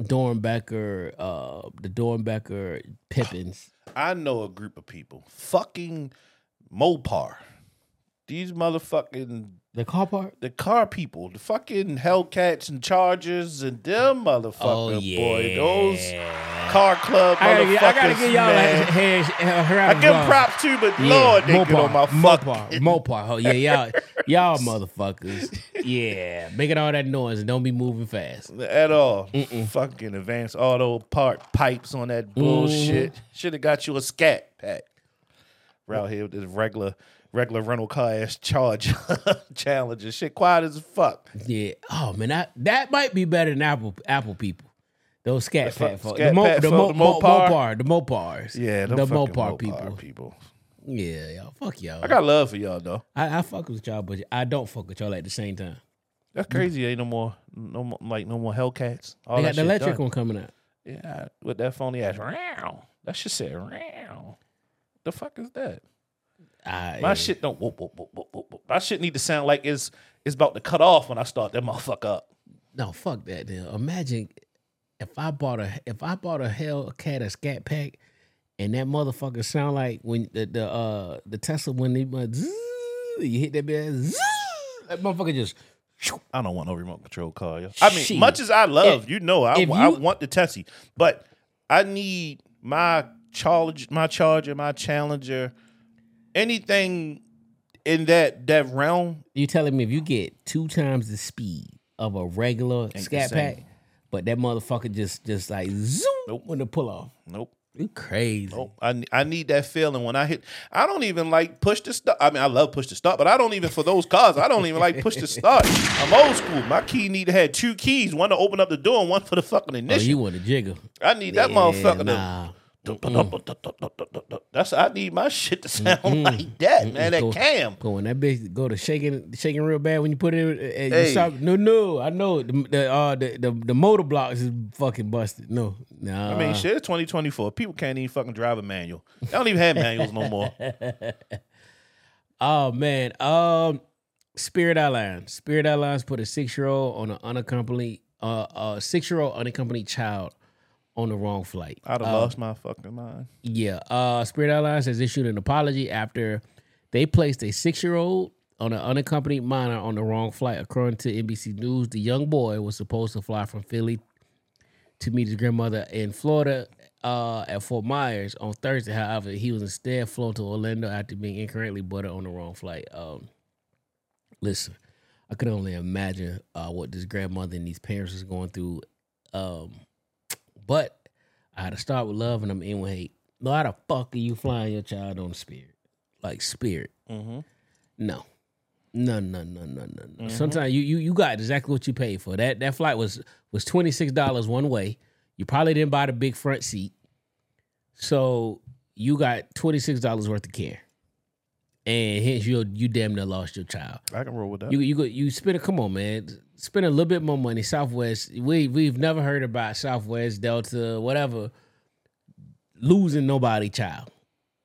Doernbecher uh the Doernbecher Pippins. I know a group of people. Fucking Mopar. These motherfucking The car part? the car people, the fucking Hellcats and Chargers and them motherfucker Oh, boy. Those car club I gotta, motherfuckers. I gotta give y'all man. a hand, hand, I give them props too, but Lord, they get on my Mopar, fucking Mopar. Oh yeah, y'all, y'all motherfuckers. Yeah, making all that noise and don't be moving fast. at all. Fucking advanced auto part pipes on that bullshit. Mm-hmm. Should have got you a scat pack. Around here with this regular regular rental car ass charge challenger. Shit quiet as fuck. Yeah. Oh man, that that might be better than Apple Apple people. Those scat pat folks. The, Mo, the, Mo, Mo, Mopar. The Mopars. Yeah, the Mopar, Mopar people. people. Yeah, y'all. Fuck y'all. I got love for y'all though. I, I fuck with y'all, but I don't fuck with y'all at the same time. That's crazy. Ain't no more, no more, like no more Hellcats. All they got the electric done. one coming out. Yeah, with that phony ass. Row. That shit said row. The fuck is that? I, My shit don't. Whoop, whoop, whoop, whoop, whoop. My shit need to sound like it's it's about to cut off when I start that motherfucker up. No, fuck that. Then imagine if I bought a if I bought a Hellcat a Scat Pack, and that motherfucker sound like when the the uh the Tesla when they went zzz, you hit that bit, zzz, that motherfucker just. I don't want no remote control car. Yo. I mean, Shit. much as I love, If- you know, I, if I want the Tessie, but I need my charge, my Charger, my Challenger, anything in that that realm. You telling me if you get two times the speed of a regular Scat. Pack, but that motherfucker just just like zoom Nope. when the pull off. Nope. You crazy. Nope. I, I need that feeling when I hit. I don't even like push to start. I mean, I love push to start, but I don't even for those cars. I don't even like push to start. I'm old school. My key need to have two keys, one to open up the door and one for the fucking Oh, ignition. you want a jigger? I need that Yeah, motherfucker nah. to That's I need my shit to sound like that, man. That Go- cam. Go when that bitch go to shaking, shaking real bad when you put it. in- And Hey. stop. No, no, I know the the, uh, the the the motor blocks is fucking busted. No, nah. I mean, shit, it's 2024. People can't even fucking drive a manual. They don't even have manuals no more. Oh man, um, Spirit Airlines. Spirit Airlines put a six year old on an unaccompanied, uh, uh, six year old unaccompanied child on the wrong flight. I'd have Uh, lost my fucking mind. Yeah. Uh Spirit Airlines has issued an apology after they placed a six year old on an unaccompanied minor on the wrong flight. According to NBC News, the young boy was supposed to fly from Philly to meet his grandmother in Florida uh, at Fort Myers on Thursday. However, he was instead flown to Orlando after being incorrectly boarded on the wrong flight. Um, listen, I could only imagine uh, what this grandmother and these parents is going through. Um, but I had to start with love and I'm in with hate. No, how the fuck are you flying your child on Spirit? Like Spirit? Mm-hmm. No. No, no, no, no, no, no. Sometimes you, you you got exactly what you paid for. That that flight was was twenty six dollars one way. You probably didn't buy the big front seat, so you got twenty six dollars worth of care, and hence you you damn near lost your child. I can roll with that. You you go you spend a come on man, spend a little bit more money. Southwest, we we've never heard about Southwest, Delta, whatever, losing nobody child.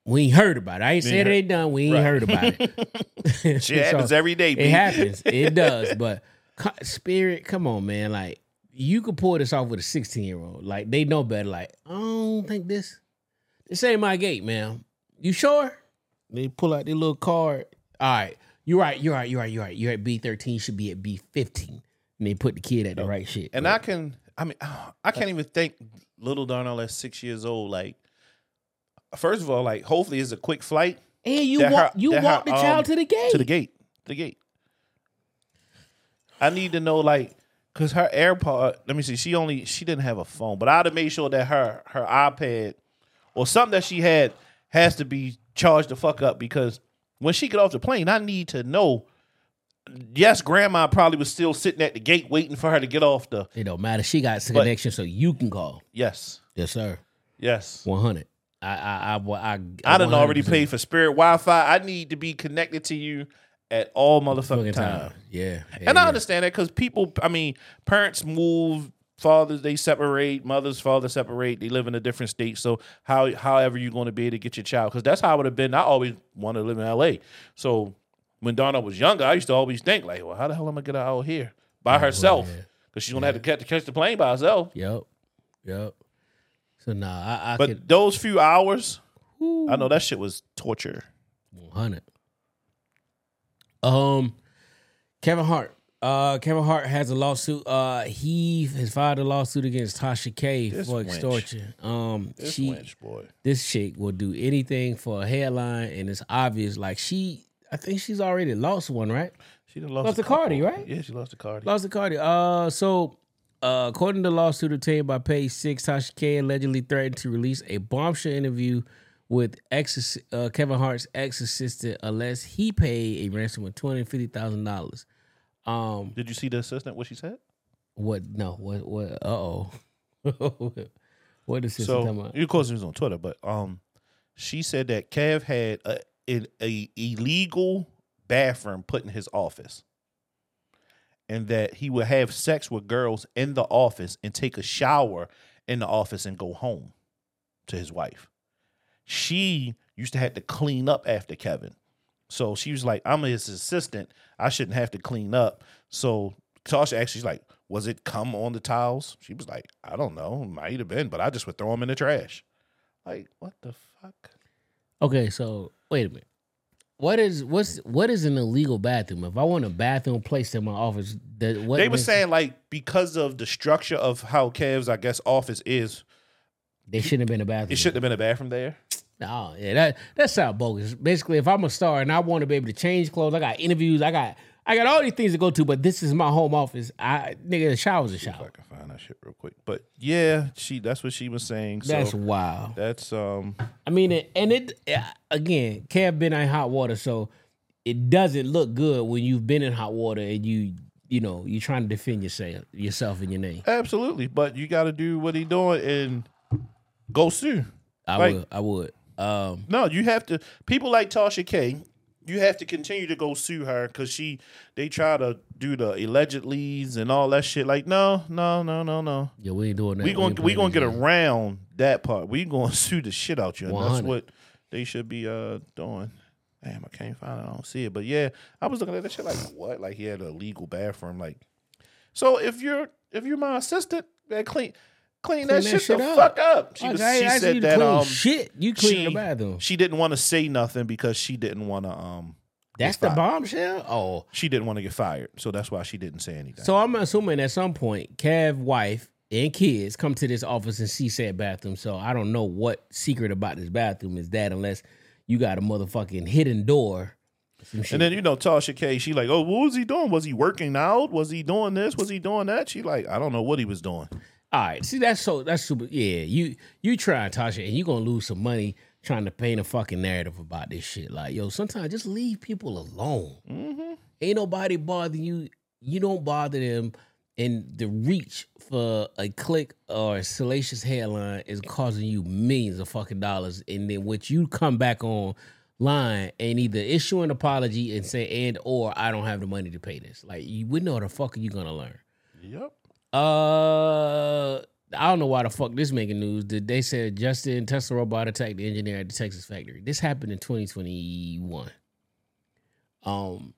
We ain't heard about it. I ain't said it ain't done. We ain't Right. heard about it. Shit happens every day, It B. happens. It does. But spirit, come on, man. Like you could pull this off with a 16 year old. Like they know better. Like I don't think this. This ain't my gate, man. You sure? They pull out their little card. All right. You're right. You're right. You're right. You're right. You're at B13. Should be at B15. And they put the kid at the right shit. And But- I can, I mean, I can't even think little Darnell at six years old. Like, first of all, like, hopefully it's a quick flight and you that walk her- you walk her, the child um, to the gate. to the gate, to the gate. I need to know, like, cause her AirPod. Let me see. She only she didn't have a phone, but I'd have made sure that her her iPad or something that she had has to be charged the fuck up because when she get off the plane, I need to know. Yes, grandma probably was still sitting at the gate waiting for her to get off the. It don't matter. She got But- connection, so you can call. Yes, Yes, sir. yes. One hundred. I I I I, I, I done already 100%. paid for Spirit Wi-Fi. I need to be connected to you at all motherfucking Fucking time. Yeah. And I understand that because people, I mean, parents move, fathers they separate, mothers, fathers separate. They live in a different state. So how, however, you're going to be able to get your child, because that's how it would have been. I always wanted to live in L.A. So when Donna was younger, I used to always think like, well, how the hell am I gonna get her out here by herself? yeah. Because she's gonna have to catch, to catch the plane by herself. Yep. Yep. So nah, I, I But could those few hours, I know that shit was torture. one hundred. Um, Kevin Hart. Uh, Kevin Hart has a lawsuit. Uh, he has filed a lawsuit against Tasha K This for wench. extortion. Um, This she wench, boy. this chick will do anything for a headline, and it's obvious. Like she, I think she's already lost one, right? She done lost, Lost a to Cardi, couple. right? Yeah, she lost to Cardi. Lost the Cardi. Uh, so uh, according to the lawsuit obtained by Page Six, Tasha K allegedly threatened to release a bombshell interview with ex uh, Kevin Hart's ex assistant unless he paid a ransom of two hundred fifty thousand dollars. Um, Did you see the assistant? What she said? what? No, what? What? Uh oh. what the assistant So, talking about? of course, it was on Twitter, but um, she said that Kev had a, an a illegal bathroom put in his office, and that he would have sex with girls in the office and take a shower in the office and go home to his wife. She used to have to clean up after Kevin, so she was like, "I'm his assistant. I shouldn't have to clean up." So Tasha actually like, "Was it come on the towels?" She was like, "I don't know. Might have been, but I just would throw them in the trash." Like, what the fuck? Okay, so wait a minute. What is what's what is an illegal bathroom? If I want a bathroom placed in my office, that what they were makes- saying like because of the structure of how Kev's, I guess, office is, they shouldn't have been a bathroom. it shouldn't have been a bathroom there. Oh yeah, that that sounds bogus. Basically, if I'm a star and I want to be able to change clothes, I got interviews, I got I got all these things to go to, but this is my home office. I nigga, the shower's a If I can find that shit real quick, but yeah, she that's what she was saying. So That's wild. that's um I mean, it, and it again, Kev been in hot water, so it doesn't look good when you've been in hot water and you you know you're trying to defend yourself yourself and your name. absolutely. But you got to do what he doing and go sue. I Like- would. I would. Um, No, you have to. People like Tasha K, you have to continue to go sue her because she. They try to do the alleged leads and all that shit. Like, no, no, no, no, no. yeah, we ain't doing that. We gonna ain't we playing gonna get game. around that part. We gonna sue the shit out you. And that's what they should be uh doing. Damn, I can't find it. I don't see it. But yeah, I was looking at that shit like what? Like he had a legal bathroom. Like, so if you're if you're my assistant, man, clean clean, that, Clean that shit, shit the up. fuck up. She Like, was. I ain't She asking said you to that clean um shit. You clean she the bathroom. she didn't want to say nothing because she didn't want to um That's the bombshell. Oh, She didn't want to get fired, so that's why she didn't say anything. so I'm assuming at some point, Cav wife and kids come to this office and see said bathroom. So I don't know what secret about this bathroom is that unless you got a motherfucking hidden door. And then you know Tasha K, she like, oh, what was he doing? Was he working out? Was he doing this? Was he doing that? She like, I don't know what he was doing. All right, see that's so that's super. Yeah, you you trying Tasha, and you gonna lose some money trying to paint a fucking narrative about this shit. Like, yo, sometimes just leave people alone. Mm-hmm. Ain't nobody bothering you. You don't bother them, and the reach for a click or a salacious headline is causing you millions of fucking dollars. And then what you come back on line and either issue an apology and say and or I don't have the money to pay this. Like, you wouldn't know the fuck are you gonna learn. Yep. Uh, I don't know why the fuck this making news. Did they said Justin Tesla robot attacked the engineer at the Texas factory? This happened in 2021. Um,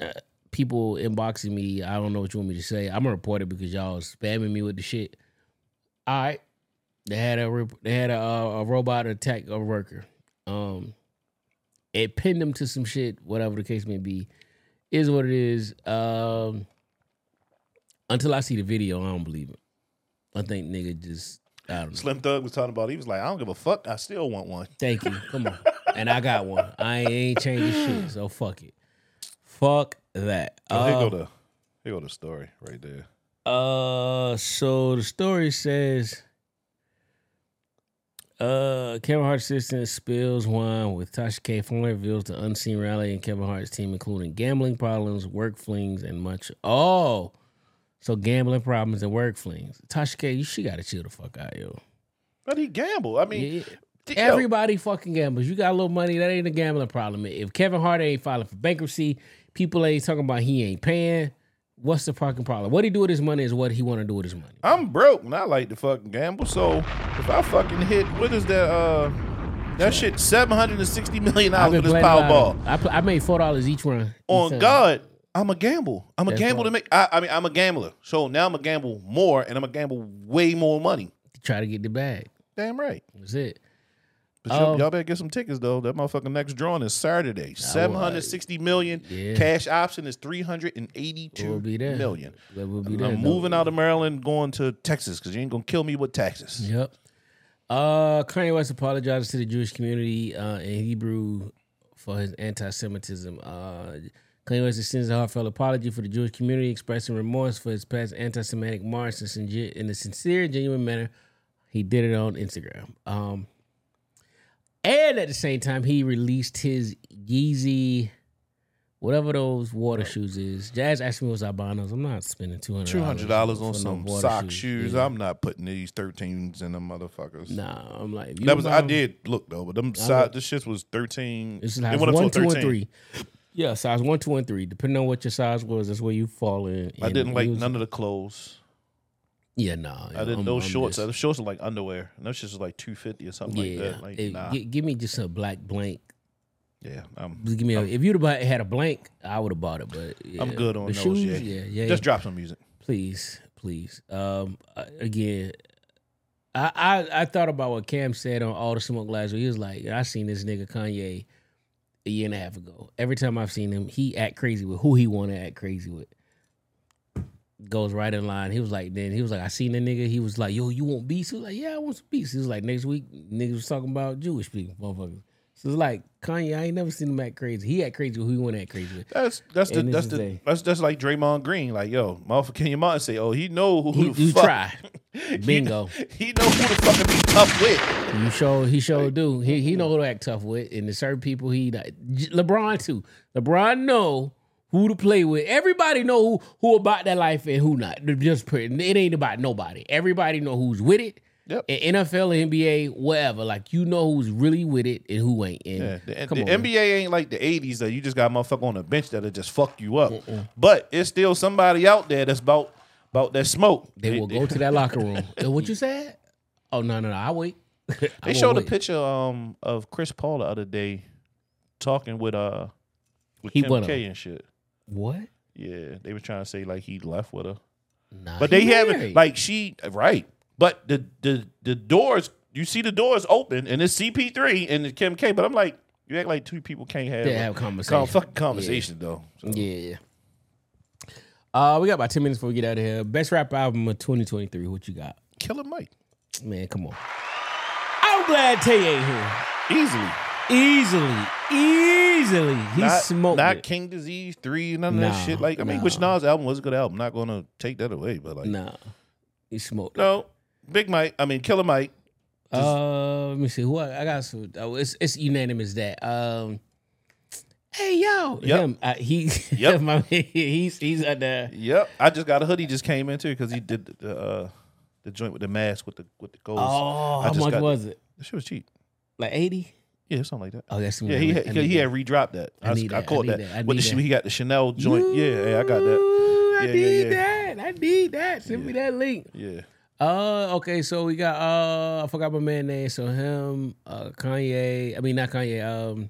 uh, people inboxing me. I don't know what you want me to say. I'm gonna report it because y'all spamming me with the shit. All right, they had a they had a, uh, a robot attack a worker. Um, it pinned them to some shit. Whatever the case may be, is what it is. Um until I see the video, I don't believe it. I think nigga just I don't know. Slim Thug was talking about. He was like, I don't give a fuck. I still want one. Thank you. Come on. And I got one. I ain't changing shit. So fuck it. Fuck that. Oh, here go the here go the story right there. Uh, so the story says, uh, Kevin Hart's assistant spills wine with Tasha K. Formally reveals the unseen rally in Kevin Hart's team, including gambling problems, work flings, and much. Oh, so gambling problems and work flings. Tasha K, you she got to chill the fuck out, yo. But he gambled. I mean, Yeah. yo, Everybody fucking gambles. You got a little money, that ain't a gambling problem. If Kevin Hart ain't filing for bankruptcy, people ain't talking about he ain't paying. What's the fucking problem? What he do with his money is what he want to do with his money. I'm broke and I like to fucking gamble. So if I fucking hit, what is that? Uh, that shit, seven hundred and sixty million dollars for this playing a lot Powerball. I, I made four dollars each run. each On time. God, I'm a gamble. I'm a That's gamble to make. I, I mean, I'm a gambler. So now I'm a gamble more, and I'm a gamble way more money. Try to get the bag. Damn right. That's it. But y'all, Um, y'all better get some tickets though. That motherfucking next drawing is Saturday. Seven hundred sixty million. Yeah. Cash option is three hundred and eighty-two We'll be there. million. That will be I'm though. moving out of Maryland, going to Texas because you ain't gonna kill me with taxes. Yep. Uh, Kanye West apologizes to the Jewish community uh, in Hebrew for his anti-Semitism. Uh, Kanye West extends a heartfelt apology for the Jewish community, expressing remorse for his past anti-Semitic march in, a sincere, genuine manner. He did it on Instagram. Um, and at the same time, he released his Yeezy, whatever those water shoes is. Jazz asked me what's albinos. I'm not spending two hundred Two hundred dollars on for no some sock shoes. Yeah. I'm not putting these thirteens in them motherfuckers. Nah, I'm like you That was I them- did look though, but them size this shit was thirteen. It's It went up to one, two, and 13. three. Yeah, size one, two, and three. Depending on what your size was, that's where you fall in. I didn't like was- none of the clothes. Yeah, nah. I didn't. I'm- those I'm shorts. just- those shorts are like underwear. And those are like two fifty or something yeah, like that. Like Hey, nah. gi- give me just a black blank. yeah, I'm. Give me a, if you'd have bought- had a blank, I would have bought it. But yeah. I'm good on the those. shoes. yeah, Yeah, yeah. Just drop some music. please, please. Um, uh, again, I, I I thought about what Cam said on all the smoke last week. He was like, I seen this nigga Kanye a year and a half ago. Every time I've seen him, he act crazy with who he want to act crazy with. Goes right in line. He was like, then he was like, I seen the nigga. He was like, yo, you want beats? He was like, yeah, I want some beats. He was like, next week, niggas was talking about Jewish people, motherfuckers. So it's like Kanye, I ain't never seen him act crazy. He act crazy with who he want to act crazy with. That's that's And this that's the a- that's that's like Draymond Green. Like yo, motherfucker, Kenyon Martin say, oh, he know who He, the you fuck. try. Bingo. He know who the fuck to be tough with. You show he sure do. He he know who to act tough with, and the certain people he LeBron too. LeBron know who to play with. Everybody know who who about that life and who not. Just it ain't about nobody. Everybody know who's with it Yep. In NFL, NBA, whatever, like you know who's really with it and who ain't. And Yeah, the, come the on, man. NBA ain't like the '80s that you just got a motherfucker on the bench that'll just fuck you up. But it's still somebody out there that's about about that smoke. They will go to that locker room. Uh, what you said? Oh no, no, no! I wait. I They showed a picture um of Chris Paul the other day talking with uh with He Kim K and shit. What? Yeah, they were trying to say like he left with her, Nah, but they haven't like she right. But the the the doors you see the doors open and it's CP3 and it's Kim K. But I'm like you act like two people can't have They a have con- conversation. fucking conversation though. So, Yeah. Uh, we got about ten minutes before we get out of here. Best rap album of 2023. What you got? Killer Mike Man, come on. I'm glad Tay ain't here. easily. Easily, easily, he not, smoked not it. King Disease three, none of Nah, that shit. Like I mean, nah. which Nas album was a good album. Not gonna take that away, but like Nah, he smoked. it. Big Mike. I mean, Killer Mike. Uh, let me see. Who I, I got? Some, oh, it's it's unanimous that. Um, hey yo, Yep. him. Uh, he. Yep. my, he's he's at the. Yep, I just got a hoodie. Just came in too because he did the uh, the joint with the mask with the with the gold. Oh, I how much got- was it? That shit was cheap. Like eighty. Yeah, something like that. Oh, that's Yeah, he had, I he that. had redropped that. I I, need I that. I caught need that. that. I With the, that. he got the Chanel joint. Yeah, yeah, I got that. Ooh, I Yeah, need yeah, yeah. that. I need that. Send me that link. Yeah, Uh, okay, so we got uh, I forgot my man name. So him, uh, Kanye. I mean, not Kanye. Um,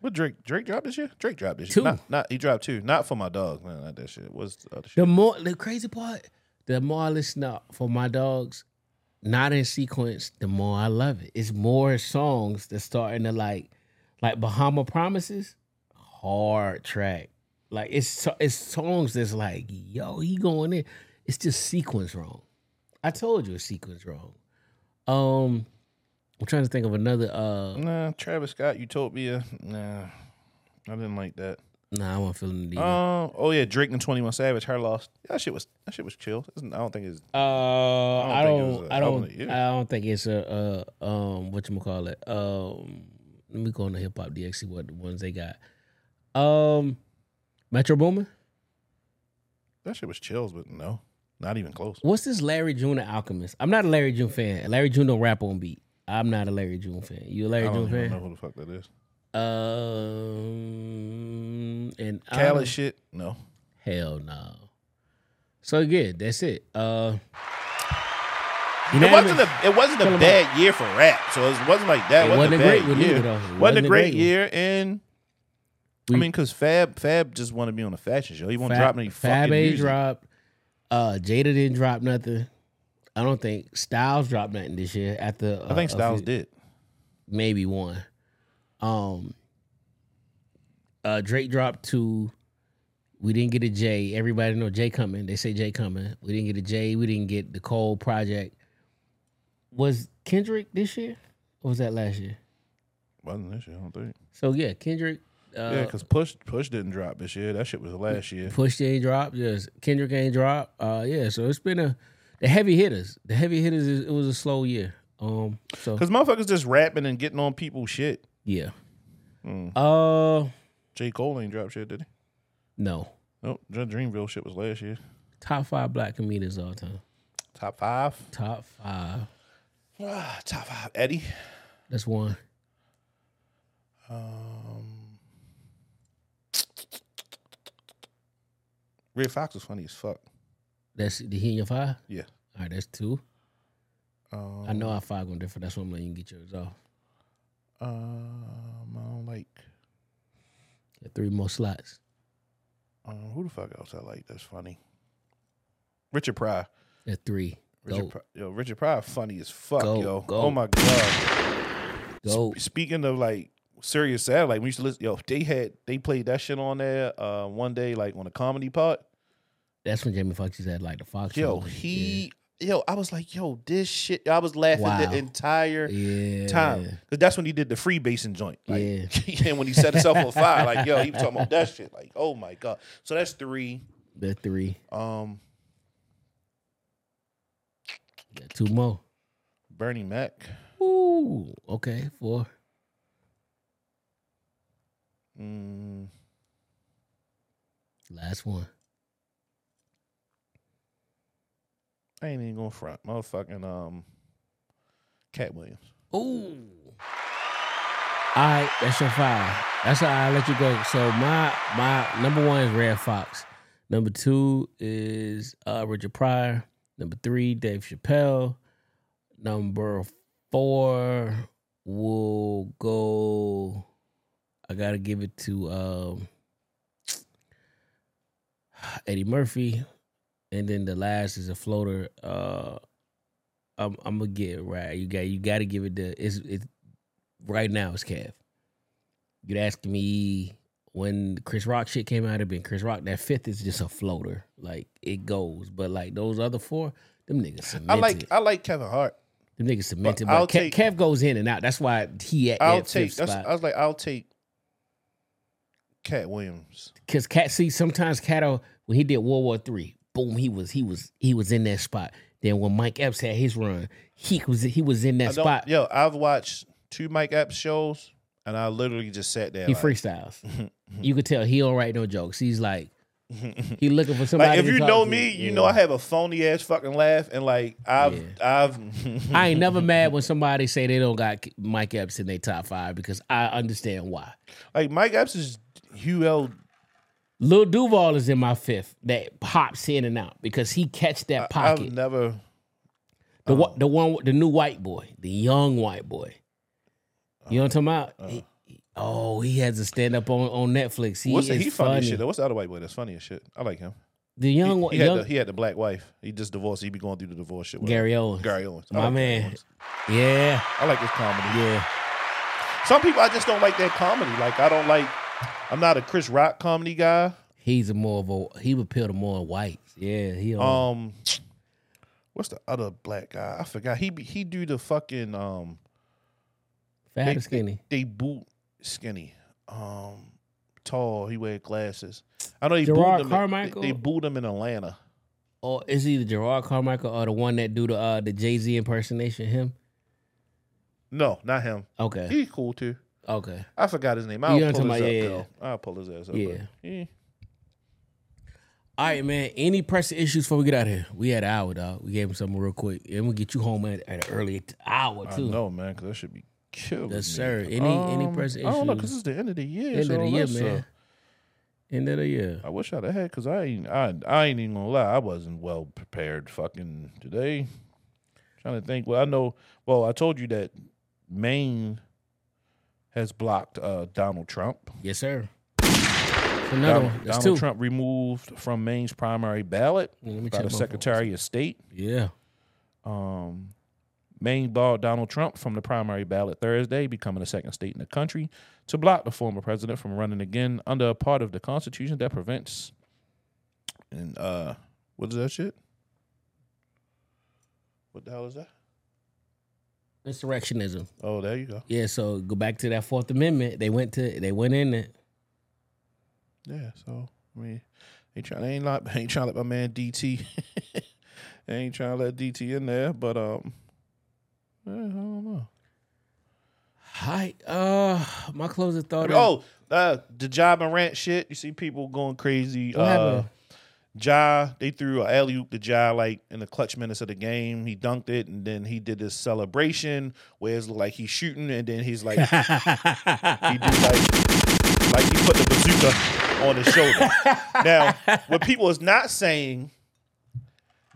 what Drake? Drake dropped this year. Drake dropped this Two. year. Not, not he dropped two. Not for my dog. Man, not that shit. What's the other shit? the more the crazy part, the more I listen up for my dogs, not in sequence, the more I love it. It's more songs that's starting to like, like Bahama Promises, hard track. Like it's so- it's songs that's like, yo, he going in. It's just sequence wrong. I told you a sequence wrong. Um, I'm trying to think of another. Uh, Nah, Travis Scott, Utopia. Nah, I didn't like that. nah, I wasn't feeling it either. Um, oh yeah, Drake and Twenty One Savage, her loss. That shit was that shit was chill. It's- I don't think it's Uh, I think it don't. was I a don't. album of the. I don't think it's a. Uh, um, what you call it? Um, let me go on the hip hop DX see what the ones they got. Um, Metro Boomin. that shit was chills, but no, not even close. What's this Larry June the Alchemist? I'm not a Larry June fan. Larry June don't rap on beat. I'm not a Larry June fan. You a Larry don't June even fan? know who the fuck that is. Um, and I Khaled shit, no. Hell no. So yeah, that's it. Uh, It wasn't a it wasn't a bad year for rap, so it wasn't like that. It wasn't, wasn't a great year. It wasn't, wasn't a great great year, and I mean, because Fab Fab just want to be on a fashion show. He won't Fab- drop any Fab fucking music. dropped. Uh, Jada didn't drop nothing. I don't think Styles dropped nothing this year. After uh, I think Styles few- did. maybe one. Um, uh, Drake dropped two. We didn't get a J. Everybody know J coming. They say J coming. We didn't get a J. We didn't get the Cole project. Was Kendrick this year? Or was that last year? Wasn't this year? I don't think. So yeah, Kendrick. Uh, yeah, because Push Push didn't drop this year. That shit was last year. Push ain't dropped. Yes, Kendrick ain't dropped. Uh, yeah. So it's been a the heavy hitters. The heavy hitters. Is, it was a slow year. Um. So Because motherfuckers just rapping and getting on people's shit. yeah. Mm. Uh. J Cole ain't dropped shit, did he? No. Nope. Dream- Dreamville shit was last year. Top five black comedians all time. Top five. Top five. Ah, top five. Eddie. That's one. Um, Redd Foxx was funny as fuck. That's the he in your five. Yeah. All right. That's two. Um, I know our five gonna differ. That's why I'm letting you get yours off. Um, I don't like. Got three more slots. Um, who the fuck else I like? That's funny. Richard Pryor. At three. Richard. Pryor, yo, Richard Pryor funny as fuck, Go, yo. go. Oh my god. Go. Sp- speaking of like serious sad, like we used to listen. Yo, they had they played that shit on there uh, one day, like on a comedy part. That's when Jamie Foxx to like the Foxx. Yo, show. he, yo, I was like, yo, this shit. I was laughing Wow. the entire Yeah. time because that's when he did the free basing joint. Like, Yeah. and when he set himself on fire, like, yo, he was talking about that shit. Like, oh my god. So that's three. The three. Um, Got two more. Bernie Mac. Ooh. Okay. Four. Mm, Last one. I ain't even gonna front, motherfucking. Um, Katt Williams. Ooh. All right, that's your five. That's how I let you go. So my my number one is Redd Foxx. Number two is uh, Richard Pryor. Number three, Dave Chappelle. Number four will go. I gotta give it to um, Eddie Murphy, and then the last is a floater. Uh, I'm, I'm gonna get it right. You got you got to give it the it's it's right now it's Kev. You'd ask me when Chris Rock shit came out, it'd been Chris Rock. That fifth is just a floater, like it goes. But like those other four, them niggas cemented. I like I like Kevin Hart. them niggas cemented. But But, Kev, take- Kev goes in and out. That's why he at I'll that take. fifth That's, spot. I was like, I'll take Katt Williams. Cause Katt see sometimes Cato uh, when he did World War Three, boom, he was he was he was in that spot. Then when Mike Epps had his run, he was he was in that spot. Yo, I've watched two Mike Epps shows, and I literally just sat there. He like, freestyles. Mhm. you could tell he don't write no jokes. He's like he looking for somebody. Like if you know me, you Yeah. know I have a phony ass fucking laugh, and like I've I've I ain't never mad when somebody say they don't got Mike Epps in their top five because I understand why. like Mike Epps is Hugh L. Lil Duval is in my fifth that hops in and out because he catch that pocket. I've never. The uh, one, the one, the new white boy, the young white boy. You know what I'm talking about? He- he- oh, he has a stand up on, on Netflix. He What's is he funny, as funny. shit? though. What's the other white boy that's funny as shit? I like him. The young, He, he had young the, he had the black wife. He just divorced. He be going through the divorce shit. Gary Owens. Gary Owens. I my like man. Owens. Yeah, I like his comedy. yeah. Some people I just don't like that comedy. Like I don't like. I'm not a Chris Rock comedy guy. He's a more of a he would appeal to more whites. Yeah, he on. Um, what's the other black guy? I forgot. He be, he do the fucking um. fat they, or skinny. They, they boot skinny. Um, tall. He wear glasses. I know he Jerrod booed him. Carmichael? They, they booed him in Atlanta. Or is he the Jerrod Carmichael or the one that do the uh, the Jay Z impersonation? Him. No, not him. Okay. He's cool too. Okay. I forgot his name. I'll pull his up. Yeah, though. I'll pull his ass up. Yeah. All right, man. Any pressing issues before we get out of here? We had an hour, dog. We gave him something real quick, and we'll get you home at, at an early hour I know, man, because that should be killing Yes, sir. Any- any Um, pressing I don't know, because it's the end of the year. End so of the year, uh, man. End of the year. I wish I'd have had because I ain't I, I ain't even gonna lie I wasn't well prepared fucking today. Trying to think. Well, I know. Well, I told you that Maine has blocked uh, Donald Trump. Yes, sir. Another Donald, one. That's Donald two. Trump removed from Maine's primary ballot Yeah, let me by the Secretary of State. Yeah. Um, Maine barred Donald Trump from the primary ballot Thursday, becoming the second state in the country to block the former president from running again under a part of the Constitution that prevents. And uh, what is that shit? What the hell is that? Insurrectionism. Oh, there you go. Yeah. So go back to that Fourth Amendment. They went to. They went in it. Yeah, so I mean, they trying they ain't not ain't trying to let my man DT. they ain't trying to let DT in there, but um, yeah, I don't know. Hi. Uh, my closing thought. Oh, uh, the Ja Morant shit. You see people going crazy. What uh, happened? Ja, they threw a alley oop to Ja like in the clutch minutes of the game. He dunked it, and then he did this celebration where it's like he's shooting, and then he's like he do like like he put the bazooka on his shoulder. now, what people is not saying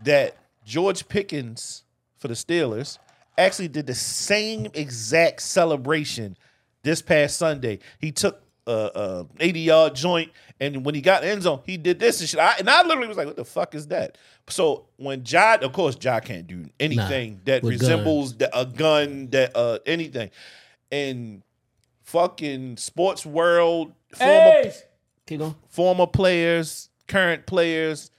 that George Pickens for the Steelers actually did the same exact celebration this past Sunday. He took a, a 80 yard joint, and when he got in end zone, he did this and shit. I, and I literally was like, "What the fuck is that?" So when Ja, of course, Ja can't do anything that with resembles the, a gun, that uh anything, and fucking sports world former Hey! Former players, current players,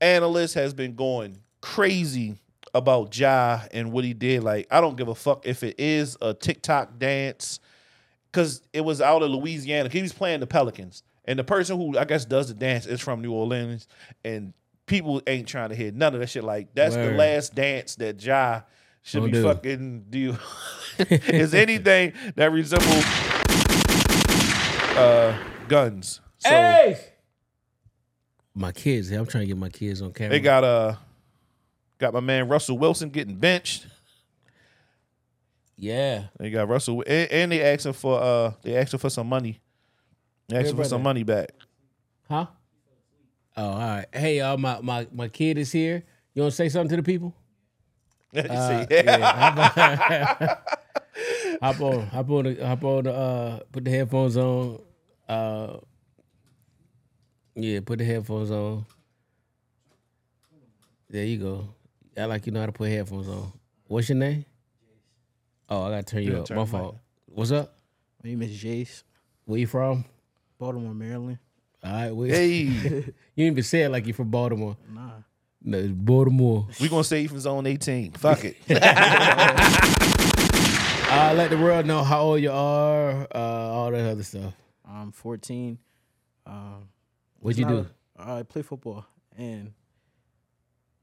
analysts has been going crazy about Ja and what he did. Like, I don't give a fuck if it is a TikTok dance, because it was out of Louisiana. He was playing the Pelicans, and the person who I guess does the dance is from New Orleans, and people ain't trying to hear none of that shit. Like, that's the last dance that Ja should Don't be do. fucking do. is anything that resembles uh, guns. So hey! My kids. I'm trying to get my kids on camera. they got uh got my man Russell Wilson getting benched. Yeah. They got Russell, and, and they asking for uh, they asking for some money. They asking for some money back. Huh? Oh, all right. Hey, y'all, my, my, my kid is here. You want to say something to the people? Uh, see? yeah, hop on, hop on, the, hop on. The, uh, put the headphones on. Uh, yeah, put the headphones on. There you go. I like you know how to put headphones on. What's your name? Oh, I gotta turn you Yeah, up. turn My the mic fault. What's up? My name is Jace, Where you from? Baltimore, Maryland. All right, where, Hey, you didn't even say it like you're from Baltimore. Nah. No, it's Baltimore. we gonna say you from Zone 18. Fuck it. Uh, let the world know how old you are. Uh, all that other stuff. I'm 14. Um, What'd you do? not a- I play football, and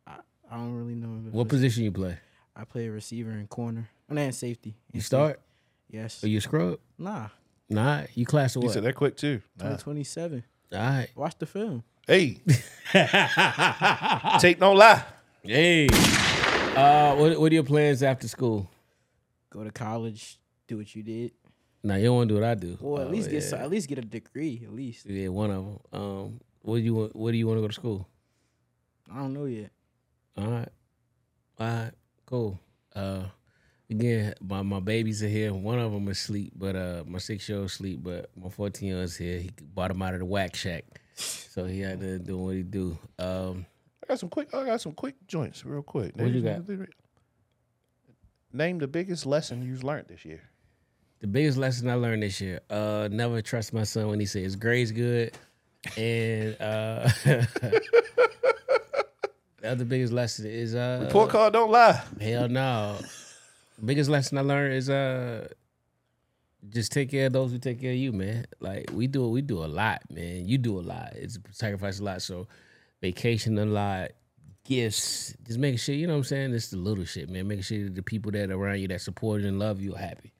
I, I don't really know. What position you play? I play receiver and corner. And then safety. You And start? safety. Yes. Are you scrub? Nah. Nah, you class or You what? said that quick too. Nah. 27. All right. Watch the film. Hey, take no lie. Hey. Uh, what what are your plans after school? Go to college. Do what you did. Nah, you don't want to do what I do. Well, at Oh, least get yeah. so, at least get a degree. At least Yeah, one of them. Um, what do you want? What do you want to go to school? I don't know yet. All right, all right, cool. Uh, again, my my babies are here. One of them is asleep, but uh, my six year old sleep, but my fourteen year old's here. He bought him out of the whack shack, so he had to do what he do. Um, I got some quick. I got some quick joints, real quick. What you got? Name the biggest lesson you've learned this year. the biggest lesson I learned this year: uh, never trust my son when he says grades good, and uh, the other biggest lesson is uh, Report card don't lie. Hell no. Biggest lesson I learned is uh just take care of those who take care of you, man. Like we do we do a lot, man. You do a lot. It's sacrifice a lot. So vacation a lot, gifts, just making sure, you know what I'm saying? It's the little shit, man. Making sure that the people that are around you that support you and love you are happy.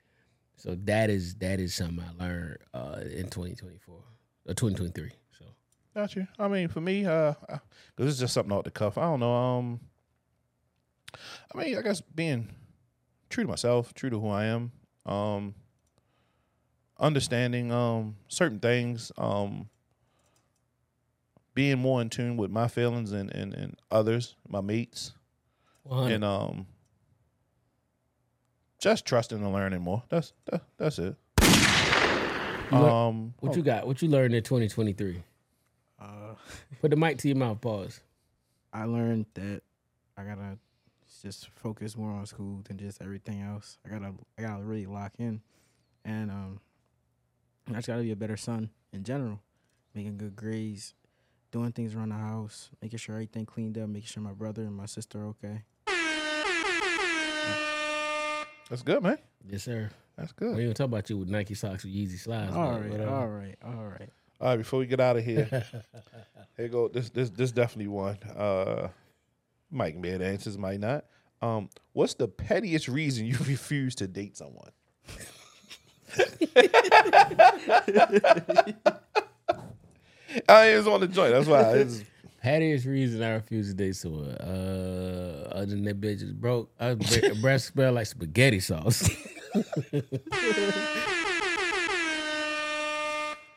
So that is that is something I learned uh in 2024 or 2023. So Got you. I mean, for me, uh, because it's just something off the cuff. I don't know. Um, I mean, I guess being true to myself, true to who I am. Um, understanding um certain things. Um, being more in tune with my feelings and and, and others, my mates, 100. and um, just trusting and learning more. That's that, that's it. You Um, what you got? What you learned in 2023? Uh, Put the mic to your mouth, pause. I learned that I gotta just focus more on school than just everything else. I gotta I gotta really lock in, and um, I just gotta be a better son in general, making good grades, doing things around the house, making sure everything cleaned up, making sure my brother and my sister are okay. that's good, man. Yes, sir. That's good. We good. ain't even talk about you with Nike socks with Yeezy slides. All but right, whatever. all right, all right. All right, before we get out of here, here go. This this this definitely one. Uh, might be the answers, might not. Um, what's the pettiest reason you refuse to date someone? I just want to join. That's why. It's, Pattiest reason I refuse to date someone. Uh, other than that bitch is broke. I bre- breath smell like spaghetti sauce.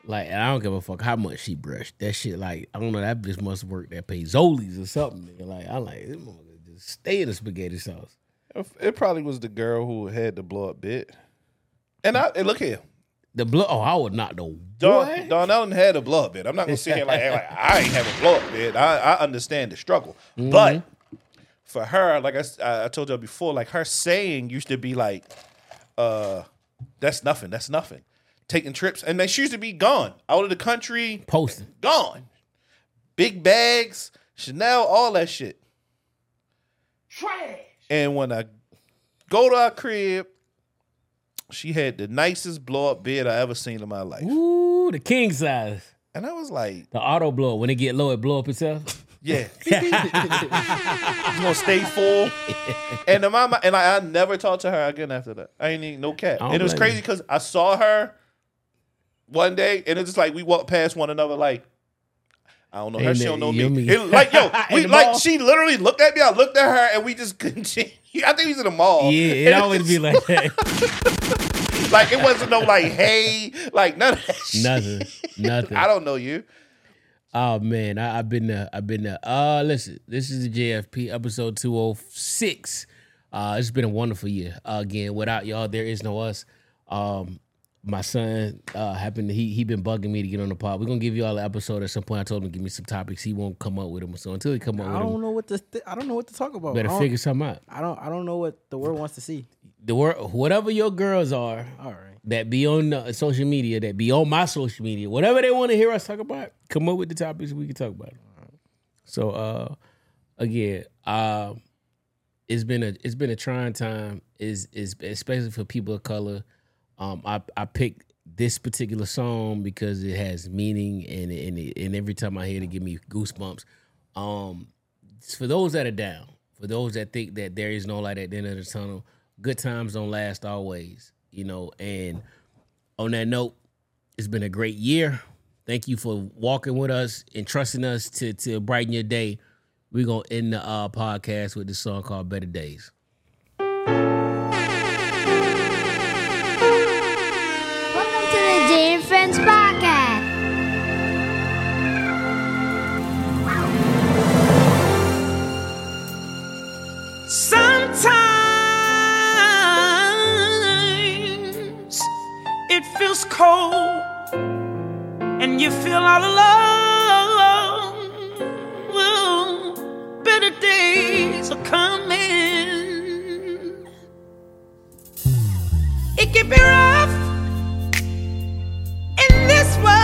Like, and I don't give a fuck how much she brushed. That shit, like, I don't know. That bitch must work at Payzoli's or something. Nigga. Like, I like this motherfucker just stay in the spaghetti sauce. it probably was the girl who had the blow up bit. And I and look here, The blood. Oh, I would not know. Don. Don Allen had a blow up bit. I'm not gonna sit here like, like I ain't have a blow up bit. I, I understand the struggle, but for her, like I, I told y'all before, like her saying used to be like, uh, "That's nothing. That's nothing." Taking trips, and then she used to be gone out of the country, Posting. gone. Big bags, Chanel, all that shit. Trash. And when I go to our crib, she had the nicest blow up bed I ever seen in my life. Ooh, the king size. And I was like, The auto blow. When it get low, it blow up itself. yeah. it's gonna stay full. And the mama and I, I never talked to her again after that. I ain't need no cat. And it was crazy because I saw her one day and it's just like we walked past one another like I don't know her, Ain't she don't know me. me. It- like yo, we like mall. she literally looked at me, I looked at her, and we just continued. I think he's in the mall. Yeah, it always be like that. like it wasn't no like hey, like none of that shit. Nothing. Nothing. I don't know you. Oh man, I, I've been there. I've been there. Uh listen, this is the JFP episode 206. Uh it's been a wonderful year. Uh, again, without y'all, there is no us. Um my son uh happened to he he been bugging me to get on the pod. We're gonna give you all an episode at some point. I told him to give me some topics. He won't come up with them. So until he come up I with don't them, know what to. Th- I don't know what to talk about. better I don't, figure something out. I don't. I don't know what the world wants to see. The word whatever your girls are All right. that be on uh, social media, that be on my social media, whatever they want to hear us talk about, come up with the topics we can talk about. So uh again, uh, it's been a it's been a trying time, is is especially for people of color. Um I I picked this particular song because it has meaning and and and every time I hear it, it give me goosebumps. Um for those that are down, for those that think that there is no light at the end of the tunnel, good times don't last always, you know. And on that note, it's been a great year. Thank you for walking with us and trusting us to to brighten your day. We're gonna end the uh, podcast with this song called Better Days. Feels cold and you feel all alone. Well, better days are coming. It can be rough in this world.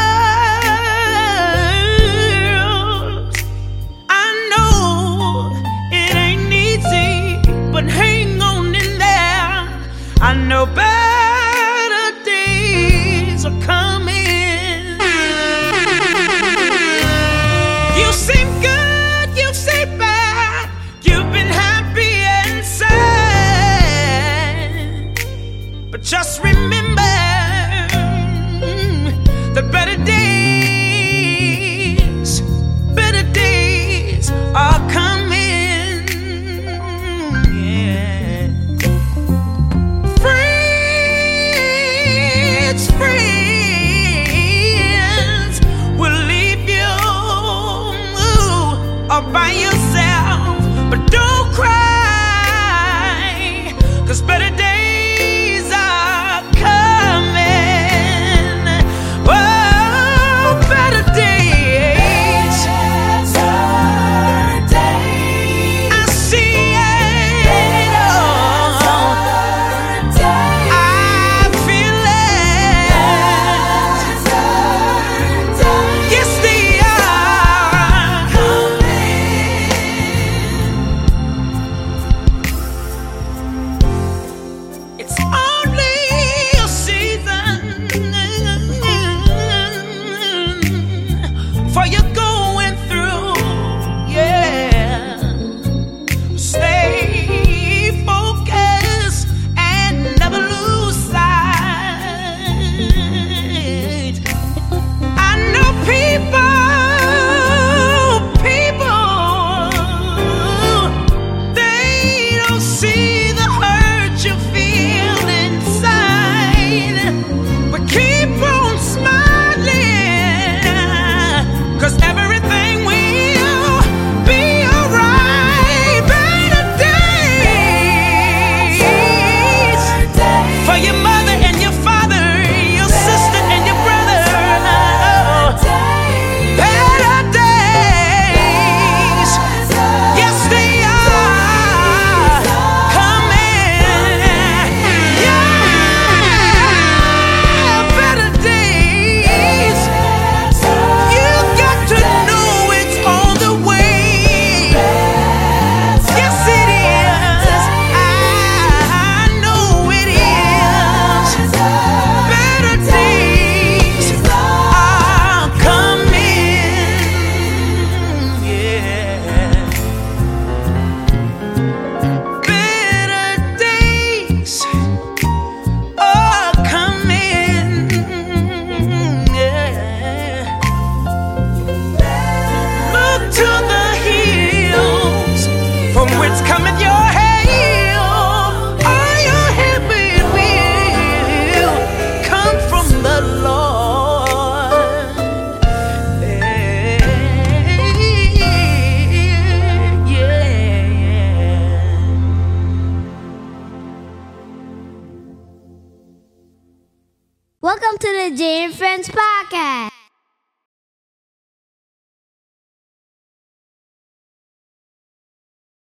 I know it ain't easy, but hang on in there. I know better